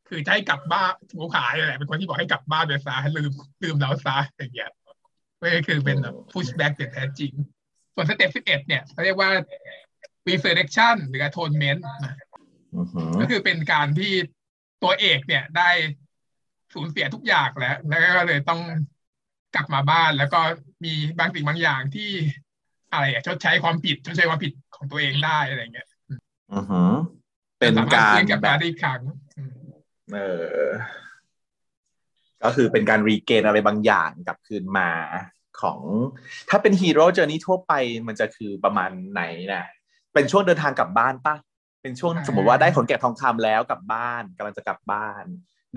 คือจะให้กลับบ้านภูผาแหละเป็นคนที่บอกให้กลับบ้านไปซะลืมลืมเราซะอย่างเงี้ยก็คือเป็นแบบ push back เป็นแท้จริง ส่วนสเต็ปสิบเอ็ดเนี่ยเขาเรียกว่า resurrection หรือ atonement นะก็คือเป็นการที่ ตัวเอกเนี่ยได้สูญเสียทุกอย่างแล้ว แล้วก็เลยต้องกลับมาบ้าน แล้วก็มีบางสิ่งบางอย่างที่อะไรอะชดใช้ความผิดชดใช้ความผิดของตัวเองได้อะไรเงี้ยอือฮึเป็นการกลับมาได้อีกครั้งเออ ก็คือเป็นการรีเกนอะไรบางอย่างกลับคืนมาของถ้าเป็นฮีโร่เจอร์นี่ทั่วไปมันจะคือประมาณไหนนะเป็นช่วงเดินทางกลับบ้านปะ เป็นช่วงสมมติว่าได้ขนแกะทองคำแล้วกลับบ้านกำลังจะกลับบ้าน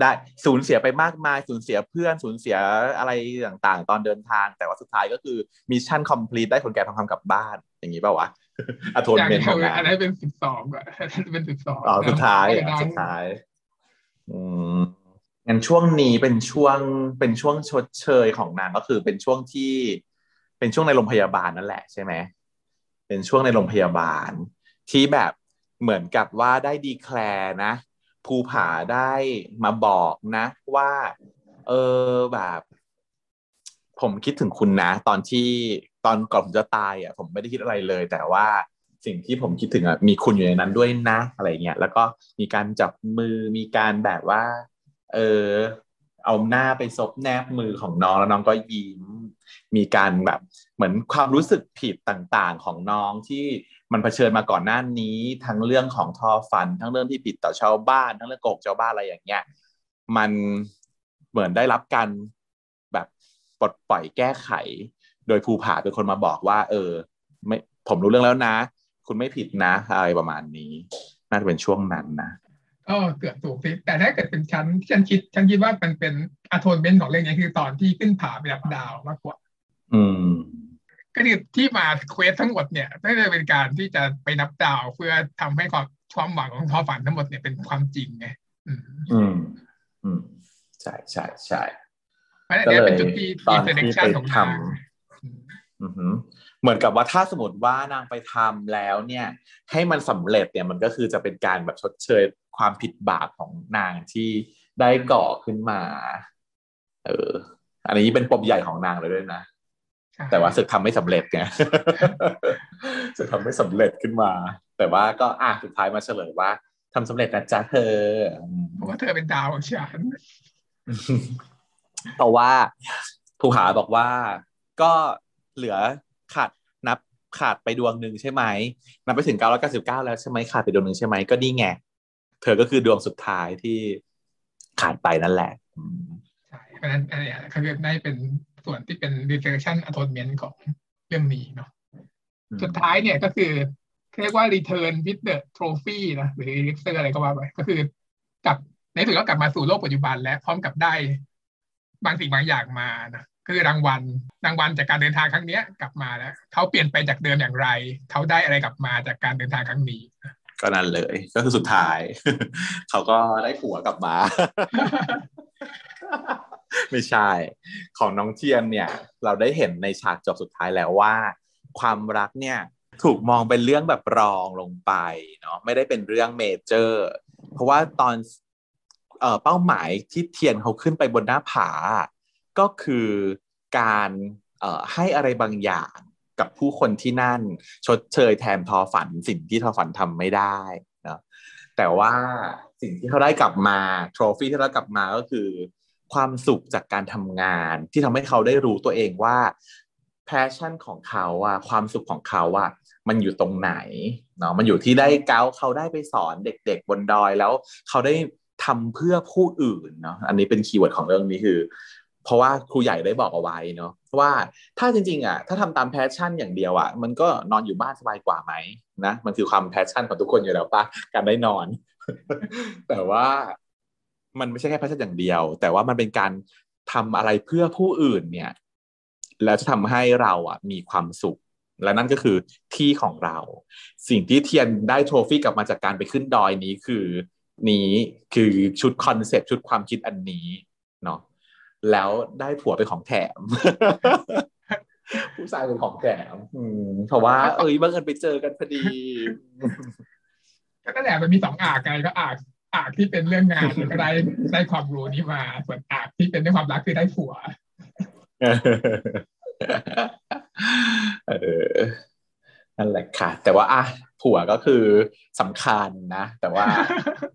ได้สูญเสียไปมากมายสูญเสียเพื่อนสูญเสียอะไรต่างๆ ตอนเดินทาง แต่ว่าสุดท้ายก็คือ mission complete ได้ขนแกะทองคำกลับบ้าน อย่างนี้ป่าวะ atonement ของงานอันนี้เป็นสิบสองก่อนเป็นสิบสองอ๋อสุดท้ายสุดท้าย อืมงั้นช่วงนี้เป็นช่วงเป็นช่วงชดเชยของนางก็คือเป็นช่วงที่ เป็นช่วงในโรงพยาบาลนั่นแหละใช่ไหมเป็นช่วงในโรงพยาบาลที่แบบ เหมือนกับว่าได้ดีแคลร์นะภูผาได้มาบอกนะ ว่า เออแบบ ผมคิดถึงคุณนะ ตอนที่ตอนก่อนผมจะตายอะ ผมไม่ได้คิดอะไรเลย แต่ว่าสิ่งที่ผมคิดถึงอะมีคุณอยู่ในนั้นด้วยนะอะไรเงี้ยแล้วก็มีการจับมือมีการแบบว่า เออ เอาหน้าไปซบแนบมือของน้องแล้วน้องก็ยิ้มมีการแบบ เหมือนความรู้สึกผิดต่างๆ ของน้องที่มันเผชิญมาก่อนหน้านี้ ทั้งเรื่องของทอฟัน ทั้งเรื่องที่ผิดต่อชาวบ้าน ทั้งเรื่องโกกชาวบ้านอะไรอย่างเงี้ยมันเหมือนได้รับการแบบปลดปล่อยแก้ไข โดยภูผาเป็นคนมาบอกว่า เออ ไม่ผมรู้เรื่องแล้วนะ คุณไม่ผิดนะ อะไรประมาณนี้ น่าจะเป็นช่วงนั้นนะก็เกือบถูกสิแต่ถ้าเกิดเป็นฉันฉันคิดฉันคิดว่ามันเป็นอะโทนเมนต์ของเรื่องนี้คือตอนที่ขึ้นผาไปรับดาวมากกว่า อืมก็ คือที่มาเควสทั้งหมดเนี่ยก็จะเป็นการที่จะไปนับดาวเพื่อทำให้ความความหวังของทอฝันทั้งหมดเนี่ยเป็นความจริงไงอืม อืมอืมใช่ใช่ใช่เพราะฉะนั้นเนี่ยเป็นจุดที่ตออินนเตอร์เนที่ชั่นไปของทนางำอือหือเหมือนกับว่าถ้าสมมติว่านางไปทำแล้วเนี่ย ให้มันสำเร็จเนี่ยมันก็คือจะเป็นการแบบชดเชยความผิดบาปของนางที่ได้ก่อขึ้นมา เออ อันนี้เป็นปมใหญ่ของนางเลยด้วยนะ แต่ว่าสึกทำไม่สำเร็จไงสึกทำไม่สำเร็จขึ้นมา แต่ว่าก็อะสุดท้ายมาเฉลยว่าทำสำเร็จนะจ๊ะเธออืมเพราะว่าเธอเป็นดาวของฉันเพราะว่าภูหาบอกว่าก็เหลือขาดนับขาดไปดวงหนึ่งใช่ไหมนับไปถึงเก้าร้อยเก้าสิบเก้าแล้วใช่ไหมขาดไปดวงหนึ่งใช่ไหมก็นี่ไงเธอก็คือดวงสุดท้ายที่ขาดไปนั่นแหละอืมใช่เพราะฉะนั้นอันเนี้ยคือได้เป็น ส่วนที่เป็น reflection atonement ของเรื่องนี้เนาะสุดท้ายเนี่ยก็คือเรียกว่า return with the trophy นะหรือ elixir อะไรก็ว่าไปก็คือกลับในที่สุดก็กลับมาสู่โลกปัจจุบัน และพร้อมกับได้บางสิ่งบางอย่างมานะคือรางวัลรางวัลจากการเดินทางครั้งเนี้ยกลับมาแล้วเขาเปลี่ยนไปจากเดิมอย่างไร เขาได้อะไรกลับมาจากการเดินทางครั้งนี้ก็นั่นเลยก็คือสุดท้าย เขาก็ได้ผัวกลับมา ไม่ใช่ ของน้องเทียนเนี่ย เราได้เห็นในฉากจบสุดท้ายแล้วว่า ความรักเนี่ยถูกมองเป็นเรื่องแบบรองลงไปเนาะไม่ได้เป็นเรื่องเมเจอร์ เพราะว่าตอนเอ่อเป้าหมายที่เทียนเขาขึ้นไปบนหน้าผา ก็คือการเอ่อให้อะไรบางอย่างกับผู้คนที่นั่น ชดเชยแทนทอฝันสิ่งที่ทอฝันทำไม่ได้เนาะแต่ว่าสิ่งที่เขาได้กลับมา โทรฟี่ที่เขาได้กลับมาก็คือ ความสุขจากการทำงาน ที่ทำให้เขาได้รู้ตัวเองว่าแพชชั่นของเขาอะความสุขของเขาอะมันอยู่ตรงไหนเนาะมันอยู่ที่ได้เก้าเขาได้ไปสอนเด็ก ๆ บนดอยแล้วเขาได้ทำเพื่อผู้อื่นเนาะอันนี้เป็น keyword ของเรื่องนี้คือ เพราะว่าครูใหญ่ได้บอกเอาไว้เนาะว่าถ้าจริงๆอะถ้าทำตาม passion อย่างเดียวอะมันก็นอนอยู่บ้านสบายกว่าไหมนะมันคือความ passion ของทุกคนอยู่แล้วปะการได้นอน แต่ว่า มันไม่ใช่แค่ passion อย่างเดียว แต่ว่ามันเป็นการทำอะไรเพื่อผู้อื่นเนี่ย แล้วจะทำให้เราอะมีความสุข และนั่นก็คือที่ของเรา สิ่งที่เทียนได้โทรฟี่กลับมาจากการไปขึ้นดอยนี้คือ นี้คือชุดคอนเซปต์ชุดความคิดอันนี้เนาะแล้วได้ผัวเป็นของแถม ผู้ชายเป็นของแถมเพราะว่า เอ้ยบังเอิญไปเจอกันพอดีก็แหละมันมีสองอากไงก็อาก อากที่เป็นเรื่องงานก็ได้ได้ความรู้นี้มา ส่วนอากที่เป็นเรื่องความรักคือได้ผัวเออนั่นแหละค่ะ แต่ว่าอะ ผัวก็คือสำคัญนะ แต่ว่า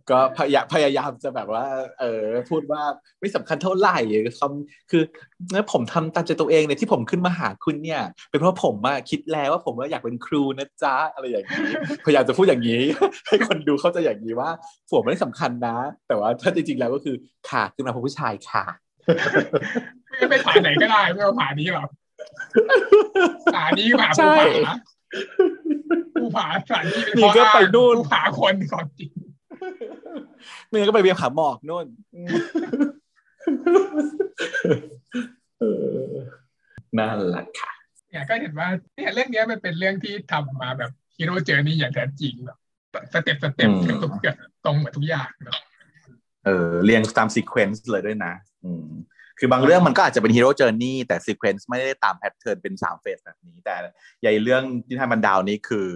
ก็พยายามพยายามจะแบบว่า เออพูดว่าไม่สำคัญเท่าไหร่คำคือเนี่ยผมทำตามใจตัวเองเนี่ยที่ผมขึ้นมาหาคุณเนี่ย เป็นเพราะผมอะคิดแล้วว่าผมว่าอยากเป็นครูนะจ๊ะอะไรอย่างนี้พยายามจะพูดอย่างนี้ ให้คนดูเข้าใจอย่างนี้ว่าผัวไม่ได้สำคัญนะ แต่ว่าถ้าจริงๆแล้วก็คือค่ะขึ้นมาเพราะผู้ชายค่ะไม่ไปผาไหนก็ได้ไม่เอาผานี้หรอกผานี้ผาภูผา ภูผาสถานที่เป็นนี่ก็ไปนู่นภูผาคนของจริงไม่งั้นก็ไปเบียร์ผาหมอกนู่นเออนั่นแหละค่ะเนี่ยก็เห็นว่าเนี่ยเรื่องเนี้ยมันเป็นเรื่องที่ทำมาแบบฮีโร่เจอร์นี่อย่างแท้จริงแบบสเต็ปสเต็ปอืมทุกอย่างตรงหมดทุกอย่างเนาะเออเรียงตาม sequence เลยด้วยนะ อืม คือบางเรื่องมันก็อาจจะเป็น hero journey แต่ sequence ไม่ได้ตาม pattern เป็นสาม phase แบบนี้ แต่ไอ้เรื่องที่ทำ breakdown นี้คือ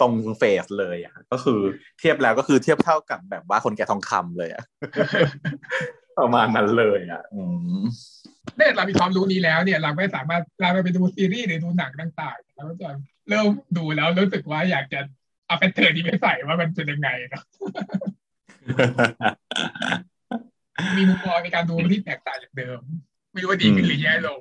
ตรง phase เลยอะก็คือเทียบแล้วก็คือเทียบเท่ากับแบบว่าคนแก่ทองคำเลยอะประมาณนั้นเลยอะอืมเนี่ยเรามีความรู้นี้แล้วเนี่ยเราไม่สามารถเราไปดูซีรีส์หรือดูหนังต่างๆเราก็จะเริ่มดูแล้วรู้สึกว่าอยากจะเอาแพทเทิร์นนี้ไปใส่ว่ามันเป็นยังไงเนาะ มีมุมมองในการดูที่แตกต่างจากเดิม ไม่รู้ว่าดีขึ้นหรือแย่ลง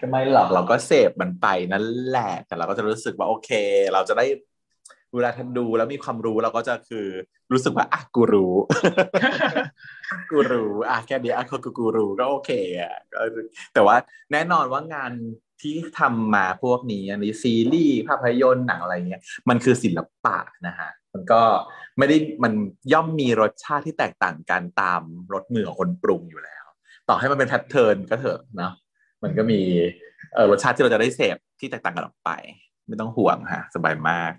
ก็ไม่หรอกเราก็เสพมันไปนั่นแหละ แต่เราก็จะรู้สึกว่าโอเค เราจะได้เวลาท่านดูแล้วมีความรู้เราก็จะคือรู้สึกว่าอะกูรู้กูรู้อะแค่นี้อะกูกูรู้ก็โอเคอะก็แต่ว่าแน่นอนว่างานที่ทำมาพวกนี้อันนี้ซีรีส์ภาพยนตร์หนังอะไรเงี้ยมันคือศิลปะนะฮะ มันก็ไม่ได้มันย่อมมีรสชาติที่แตกต่างกันตามรสมือของคนปรุงอยู่แล้ว ต่อให้มันเป็นแพทเทิร์นก็เถอะเนาะมันก็มีเออรสชาติที่เราจะได้เสพที่แตกต่างกันออกไป ไม่ต้องห่วงฮะสบายมาก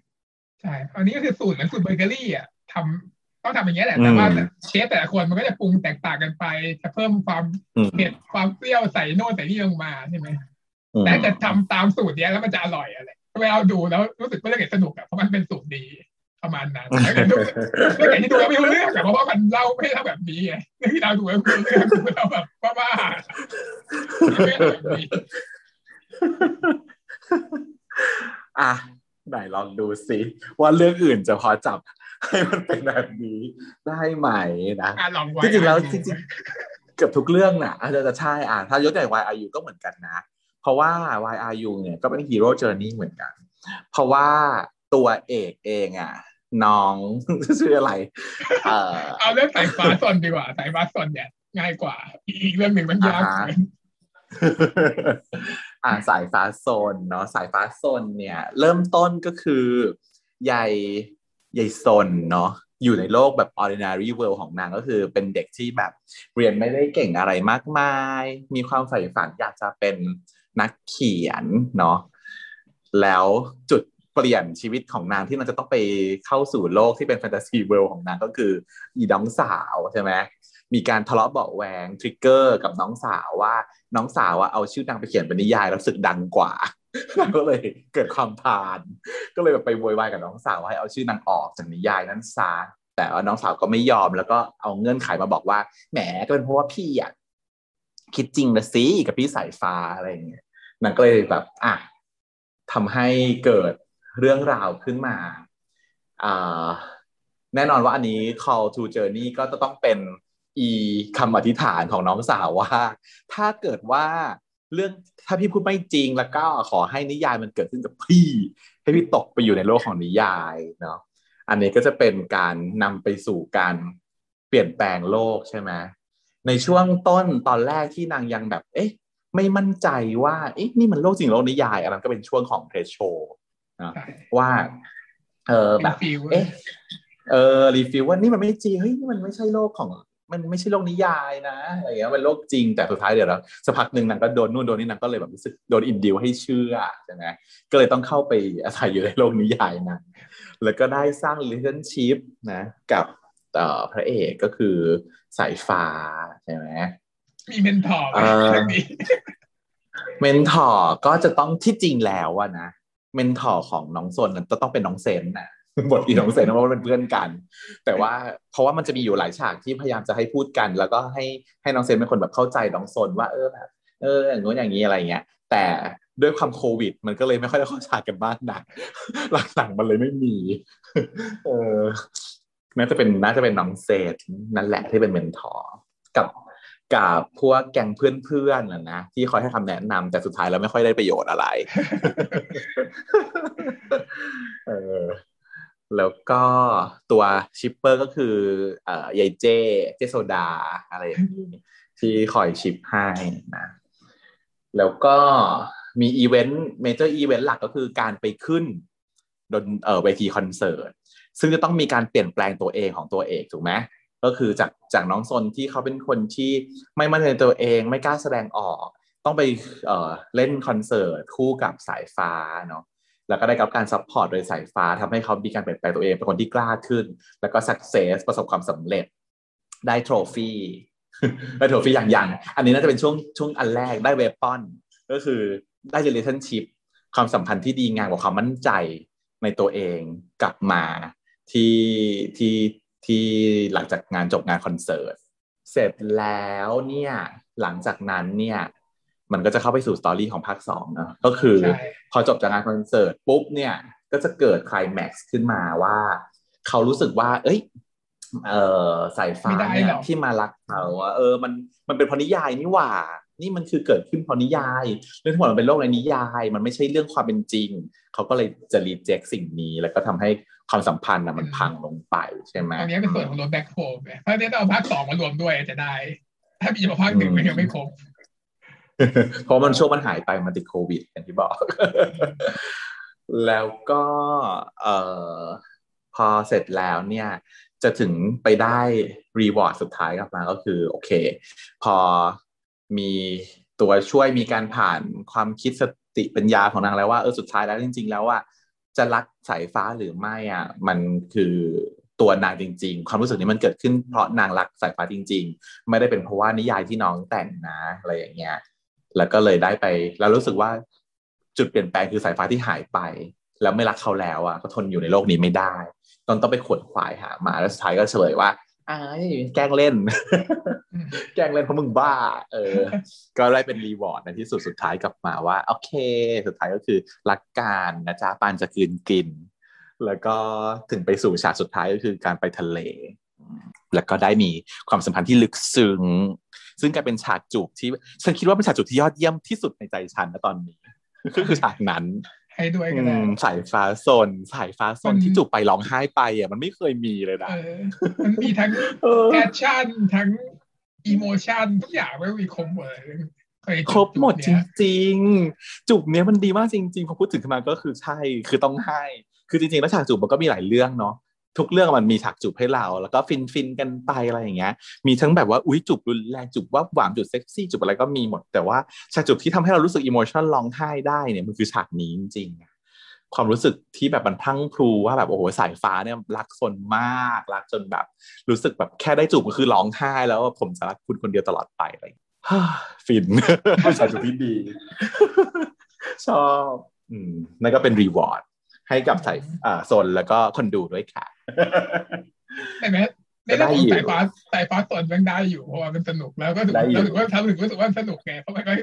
ใช่อันนี้ก็คือสูตรเหมือนสูตรเบเกอรี่อะทำต้องทำอย่างเงี้ยแหละแต่ว่าเชฟแต่ละคนมันก็จะปรุงแตกต่างกันไป จะเพิ่มความเผ็ดความเปรี้ยวใส่โน่นใส่นี่ลงมาใช่ไหมแต่จะทำตามสูตรเนี้ยแล้วมันจะอร่อยอะไรเวลาดูแล้วรู้สึกว่าเรื่องสนุกอะเพราะมันเป็นสูตรดี ประมาณนั้นแล้วแต่ดูแล้วแต่ที่ดูแล้วไม่รู้เรื่องแต่เพราะว่ามันเล่าไม่ได้แบบนี้ไงเรื่องที่เราดูแล้วไม่รู้เรื่องเราแบบบ้าๆไม่แบบนี้อะไหนลองดูสิว่าเรื่องอื่นจะพอจับให้มันเป็นแบบนี้ได้ไหมนะอะลองไว้จริงๆแล้วจริงๆเกือบทุกเรื่องน่ะอาจจะใช่อะถ้ายกอย่าง YRU ก็เหมือนกันนะ เพราะว่า YRU เนี่ยก็เป็นฮีโร่เจอร์นี่เหมือนกัน เพราะว่าตัวเอกเองอะ น้องชื่ออะไร เออเอาเรื่องสายฟ้าซนดีกว่าสายฟ้าซนเนี่ยง่ายกว่า อีกเรื่องหนึ่งมันยากอ่าฮะอ่าสายฟ้าโซนเนาะสายฟ้าโซนเนี่ย เริ่มต้นก็คือใหญ่ใหญ่ซนเนาะอยู่ในโลกแบบ ordinary world ของนางก็คือเป็นเด็กที่แบบเรียนไม่ได้เก่งอะไรมากมาย มีความใฝ่ฝันอยากจะเป็นนักเขียนเนาะแล้วจุด เปลี่ยนชีวิตของนางที่นางจะต้องไปเข้าสู่โลกที่เป็น fantasy world ของนางก็คืออีน้องสาวใช่ไหมมีการทะเลาะเบาะแว้ง trigger กับน้องสาวว่าน้องสาวอะเอาชื่อนางไปเขียนเป็นนิยายแล้วสึกดังกว่าก็เลยเกิดความพาน ก็เลยแบบไปโวยวายกับน้องสาวว่าให้เอาชื่อนางออกจากนิยายนั้นซะแต่ว่าน้องสาวก็ไม่ยอมแล้วก็เอาเงื่อนไขมาบอกว่าแหมก็เป็นเพราะว่าพี่อะคิดจริงนะสิกับพี่สายฟ้าอะไรอย่างเงี้ยนางก็เลยแบบอะทำให้เกิด เรื่องราวขึ้นมาแน่นอนว่าอันนี้ call to journey ก็จะต้องเป็นอีคำอธิษฐานของน้องสาวว่า ถ้าเกิดว่าเรื่องถ้าพี่พูดไม่จริงแล้วก็ขอให้นิยายมันเกิดขึ้นกับพี่ ให้พี่ตกไปอยู่ในโลกของนิยายเนาะอันนี้ก็จะเป็นการนำไปสู่การเปลี่ยนแปลงโลกใช่ไหมในช่วงต้นตอนแรกที่นางยังแบบ เอ๊ะ ไม่มั่นใจว่าเอ๊ะนี่มันโลกจริงโลกนิยายอันนั้นก็เป็นช่วงของเทรโช นะใช่ว่า เออเป็แบนบฟิลเอ๊ะเออ refuse ว่านี่มันไม่จริงเฮ้ยนี่มันไม่ใช่โลกของ มันไม่ใช่โลกนิยายนะอะไรอย่างเงี้ยมันโลกจริงแต่สุดท้ายเดี๋ยวแล้วสักพักหนึ่งนางก็โดนนู่นโดนนี่นางก็เลยแบบรู้สึกโดน induce ให้เชื่อใช่ไหมก็เลยต้องเข้าไปอาศัยอยู่ในโลกนิยายนั้นแล้วก็ได้สร้าง relationship นะ กับเอ่อพระเอกก็คือสายฟ้าใช่ไหมมี mentor ไหมเอ่อเรื่องนี้ mentor ก็จะต้องที่จริงแล้วอะนะ mentor ของน้องซนนั้นจะต้องเป็นน้องเซนน่ะบทที่น้องเซนเพราะว่าเป็นเพื่อนกัน แต่ว่าเพราะว่ามันจะมีอยู่หลายฉากที่พยายามจะให้พูดกัน แล้วก็ให้ให้น้องเซนเป็นคนแบบเข้าใจน้องซนว่าเออแบบเอออย่างโน้นอย่างนี้อะไรเงี้ย แต่ด้วยความโควิด มันก็เลยไม่ค่อยได้เข้าฉากกันมากนักหลังๆมันเลยไม่มี เออน่าจะเป็นน่าจะเป็นน้องเซนนั่นแหละที่เป็น mentor กับ กับพวกแก๊งเพื่อนๆนะนะที่คอยให้คำแนะนำแต่สุดท้ายแล้วไม่ค่อยได้ประโยชน์อะไรเออแล้วก็ตัว shipper ก็คือเอ่อยายเจเจโซดาอะไรอย่างนี้ที่คอย ship ให้นะ แล้วก็มี event major event หลักก็คือการไปขึ้นดนเอ่อเวทีคอนเสิร์ตซึ่งจะต้องมีการเปลี่ยนแปลงตัวเองของตัวเอกถูกไหม ก็คือจากจากน้องซนที่เขาเป็นคนที่ไม่มั่นใจในตัวเอง ไม่กล้าแสดงออก ต้องไปเอ่อเล่นคอนเสิร์ตคู่กับสายฟ้าเนาะแล้วก็ได้รับการ support โดยสายฟ้าทำให้เขามีการเปลี่ยนแปลงตัวเองเป็นคนที่กล้าขึ้น แล้วก็ success ประสบความสำเร็จได้ trophy ได้ trophy อย่างยังอันนี้น่าจะเป็นช่วงช่วงอันแรกได้ weapon ก็คือได้ relationship ความสัมพันธ์ที่ดีงามกว่าความมั่นใจในตัวเองกลับมาที่ที่ ที่หลังจากงานจบงานคอนเสิร์ตเสร็จแล้วเนี่ยหลังจากนั้นเนี่ยมันก็จะเข้าไปสู่สตอรี่ของภาคสองเนอะก็คือใช่พอจบจากงานคอนเสิร์ตปุ๊บเนี่ยก็จะเกิดไคลแม็กซ์ขึ้นมาว่า เขารู้สึกว่า เอ้ยเออสายฟ้าไม่ได้เนี่ยหรอกที่มารักเขาอะเออมันมันเป็นเพราะนิยายนี่หว่า นี่มันคือเกิดขึ้นเพราะนิยาย เรื่องทั้งหมดมันเป็นโลกในนิยาย มันไม่ใช่เรื่องความเป็นจริง เขาก็เลยจะรีเจ็คสิ่งนี้ แล้วก็ทำให้ความสัมพันธ์อะมันพังลงไปใช่ไหมอันนี้เป็นส่วนของรถแบ็คโฮมไงถ้าเนี่ยต้องเอาภาคสองมารวมด้วยจะได้ ถ้ามีมาภาคหนึ่งมันยังไม่ครบเพราะมันช่วงมันหายไปมันติดโควิดอย่างที่บอก แล้วก็เอ่อพอเสร็จแล้วเนี่ย จะถึงไปได้รีวอร์ดสุดท้ายกลับมาก็คือ โอเค พอ มีตัวช่วยมีการผ่านความคิดสติปัญญาของนางแล้วว่าเออสุดท้ายแล้วจริง ๆ แล้วว่าจะรักสายฟ้าหรือไม่อะมันคือตัวนางจริง ๆ ความรู้สึกนี้มันเกิดขึ้นเพราะนางรักสายฟ้าจริง ๆ ไม่ได้เป็นเพราะว่านิยายที่น้องแต่งนะอะไรอย่างเงี้ยแล้วก็เลยได้ไป แล้วรู้สึกว่าจุดเปลี่ยนแปลงคือสายฟ้าที่หายไป แล้วไม่รักเขาแล้วอะก็ทนอยู่ในโลกนี้ไม่ได้ต้องต้องไปขวนขวายหามาแล้วสุดท้ายก็เฉลยว่า อ้ายแกล้งเล่นอืมแกล้งเล่นเพราะมึงบ้า เออ ก็ได้เป็นรีวอร์ดในที่สุดสุดท้ายกลับมาว่า โอเค สุดท้ายก็คือรักการนะจ๊ะปานจะคืนกิน แล้วก็ถึงไปสู่ฉากสุดท้ายก็คือการไปทะเล แล้วก็ได้มีความสัมพันธ์ที่ลึกซึ้ง ซึ่งกลายเป็นฉากจูบที่ ฉันคิดว่าเป็นฉากจูบที่ยอดเยี่ยมที่สุดในใจฉันนะตอนนี้ก็คือฉากนั้น ให้ด้วยก็อืได้มสายฟ้าโซนสายฟ้าโซนมันที่จูบไปร้องไห้ไปอะมันไม่เคยมีเลยนะเออมันมีทั้งเออ action ทั้ง emotion ทุกอย่างไม่มีครบหมดเลยเคยครบหมดจจุเนี่ยริงๆ จูบเนี้ยมันดีมากจริงๆพอพูดถึงขึ้นมาก็คือใช่คือต้องให้ คือจริงๆแล้วฉากจูบมันก็มีหลายเรื่องเนาะ ทุกเรื่องมันมีฉากจูบให้เรา แล้วก็ฟินฟินๆกันไปอะไรอย่างเงี้ย มีทั้งแบบว่าอุ้ยจูบรุนแรงจูบว่าหวานจูบเซ็กซี่จูบอะไรก็มีหมด แต่ว่าฉากจูบที่ทำให้เรารู้สึก emotion ร้องไห้ได้เนี่ยมันคือฉากนี้จริงๆอะความรู้สึกที่แบบมันพรังพรูว่าแบบโอ้โหสายฟ้าเนี่ยรักสนมากรักจนแบบ รู้สึกแบบแค่ได้จูบก็คือร้องไห้แล้วว่าผมจะรักคุณคนเดียวตลอดไปอะไรอย่างเงี้ยฟินเป็นฉากจูบที่ดีชอบอืมนั่นก็เป็นรีวอร์ด ให้กับสายอ่าโซนแล้วก็คนดูด้วยค่ะใช่ไหมในเรื่องของสายฟ้าสายฟ้าสนมันได้อยู่เพราะว่ามันสนุกแล้วก็ถือได้อยู่เราถือว่าทำถึงรู้สึกว่าสนุกไงเพราะมันก็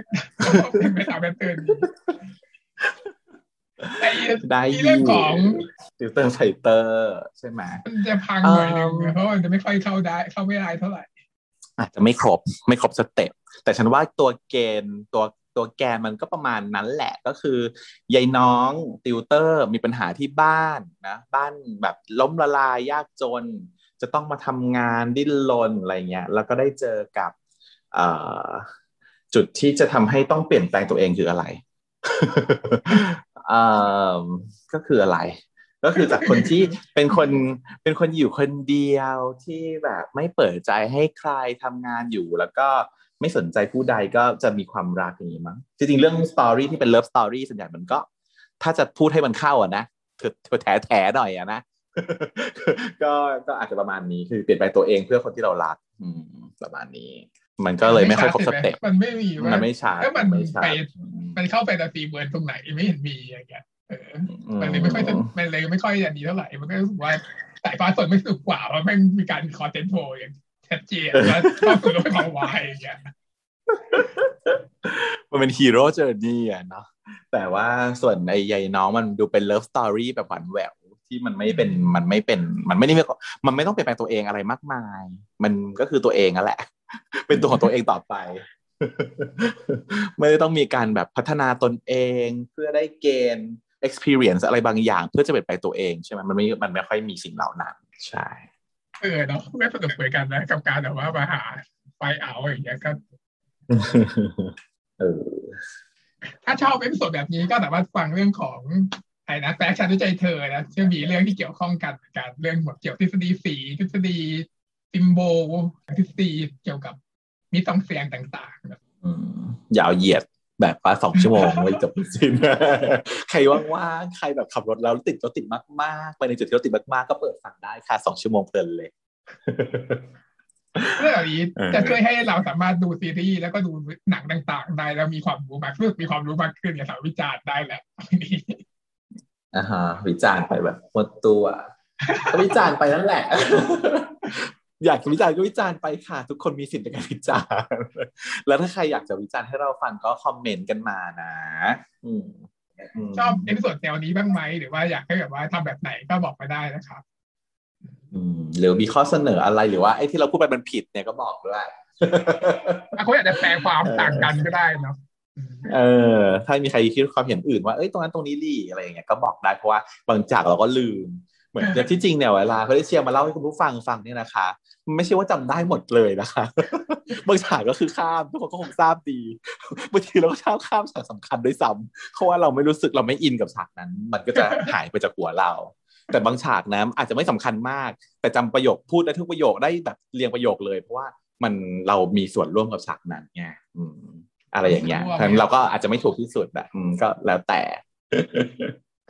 เป็นไปตาม pattern ดีไอ้ได้ที่เรื่องของติวเตอร์ไฟเตอร์ใช่ไหมมันจะพังหน่อยนึงเอิ่มเพราะมันจะไม่ค่อยเข้าได้ เข้าไม่ได้เท่าไหร่อาจจะไม่ครบไม่ครบ step แต่ฉันว่าตัวแก่นตัว ตัวแก่นมันก็ประมาณนั้นแหละก็คือยายน้องติวเตอร์มีปัญหาที่บ้านนะบ้านแบบล้มละลายยากจน จะต้องมาทำงานดิ้นรนอะไรเงี้ยแล้วก็ได้เจอกับจุดที่จะทำให้ต้องเปลี่ยนแปลงตัวเองคืออะไรก็คืออะไร ก็คือจากคนที่เป็นคนเป็นคนอยู่คนเดียวที่แบบไม่เปิดใจให้ใครทำงานอยู่แล้วก็ ไม่สนใจผู้ใดก็จะมีความรักอย่างนี้มั้งจริงๆเรื่อง story ที่เป็น love story ส่วนใหญ่มันก็ ถ้าจะพูดให้มันเข้าอะนะเธอเธอแถแถหน่อยอะนะก็ก็อาจจะประมาณนี้คือเปลี่ยนแปลงตัวเองเพื่อคนที่เรารัก อืมประมาณนี้ มันก็เลยไม่ค่อยครบสเต็ปมันไม่มีว่ามันไม่ชัดถ้ามันไม่ชัดไปมันเข้าไปแต่ตีเบิร์นตรงไหนไม่เห็นมีอย่างเงี้ยเออมันเลยไม่ค่อยจะมันเลยไม่ค่อยอันนี้เท่าไหร่มันก็รู้สึกว่าสายฟ้าสดไม่สนุกกว่าเพราะแม่งมีการคอนเทนต์โทอย่าง ชัดเจนแล้วเข้าสู่โลกของวายอย่างเงี้ยมันเป็นฮีโร่เจอร์นี่อะเนาะแต่ว่าส่วนไอ้ใยน้องมันดูเป็นเลิฟสตอรี่แบบหวานแหววที่มันไม่เป็นมันไม่เป็นมันไม่ได้มีมันไม่ต้องเปลี่ยนแปลงตัวเองอะไรมากมาย มันก็คือตัวเองนั่นแหละ เป็นตัวของตัวเองต่อไป ไม่ได้ต้องมีการแบบพัฒนาตนเอง เพื่อได้เกณฑ์ experience อะไรบางอย่าง เพื่อจะเปลี่ยนแปลงตัวเองใช่ไหมมันไม่มันไม่ค่อยมีสิ่งเหล่านั้นใช่ เออเนาะไม่สนุกเหมือนกันนะกับการแบบว่ามาหาไฟเอาอย่างเงี้ยก็เออถ้าชอบ episode แบบนี้ก็สามารถฟังเรื่องของไอ้นะแปลรักฉันด้วยใจเธอนะซึ่งมีเรื่องที่เกี่ยวข้องกันเหมือนกันเรื่องหมดเกี่ยวทฤษฎีสีทฤษฎี symbol ทฤษฎีเกี่ยวกับมิตรต้องเสียงต่างๆนะอืมยาวเหยียด แบบว่าสองชั่วโมงไม่จบไม่สิ้นใครว่างๆใครแบบขับรถแล้วติดรถติดมากๆ ไปในจุดที่รถติดมากๆ ก็เปิดฟังได้ค่ะสองชั่วโมงเพลินเลยเรื่องเหล่านี้เออจะช่วยให้เราสามารถดูซีรีส์แล้วก็ดูหนังต่างๆ ได้แล้วมีความรู้มากขึ้นมีความรู้มากขึ้นอย่าสามารถวิจารณ์ได้แหละอ่าฮะวิจารณ์ไปแบบหมดตัวก็วิจารณ์ไปนั่นแหละ อยากจะวิจารณ์ก็วิจารณ์ไปค่ะ ทุกคนมีสิทธิ์ในการวิจารณ์ แล้วถ้าใครอยากจะวิจารณ์ให้เราฟังก็ comment กันมานะอืมมชอบ episode แนวนี้บ้างไหมหรือว่าอยากให้แบบว่าทำแบบไหนก็บอกมาได้นะครับอืมหรือมีข้อเสนออะไรหรือว่าไอ้ที่เราพูดไปมันผิดเนี่ยก็บอกด้วยอะเขาอยากจะแปลความต่างกันก็ได้เนาะอืมเออ ถ้ามีใครคิดความเห็นอื่นว่าเอ้ยตรงนั้นตรงนี้ดีอะไรอย่างเงี้ยก็บอกได้เพราะว่าบางจากเราก็ลืม เหมือนแต่ที่จริงเนี่ยเวลาเขาได้เชียร์มาเล่าให้คุณผู้ฟังฟังเนี่ยนะคะมัน ไม่ใช่ว่าจำได้หมดเลยนะคะบางฉากก็คือข้ามทุกคนก็คงทราบดีบางทีเราก็ชอบข้ามฉากสำคัญด้วยซ้ำเพราะว่าเราไม่รู้สึกเราไม่อินกับฉากนั้น มันก็จะหายไปจากหัวเรา แต่บางฉากนะอาจจะไม่สำคัญมาก แต่จำประโยคพูดได้ทุกประโยคได้แบบเรียงประโยคเลย เพราะว่ามันเรามีส่วนร่วมกับฉากนั้นไงอืมอะไรอย่างเงี้ยเพราะฉะนั้นเราก็อาจจะไม่ถูกที่สุดอะอืมก็แล้วแต่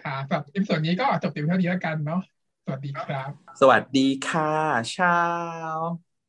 ค่ะสำหรับ episode นี้ก็จบเพียงเท่านี้แล้วกันเนาะ สวัสดีครับ สวัสดีค่ะชาว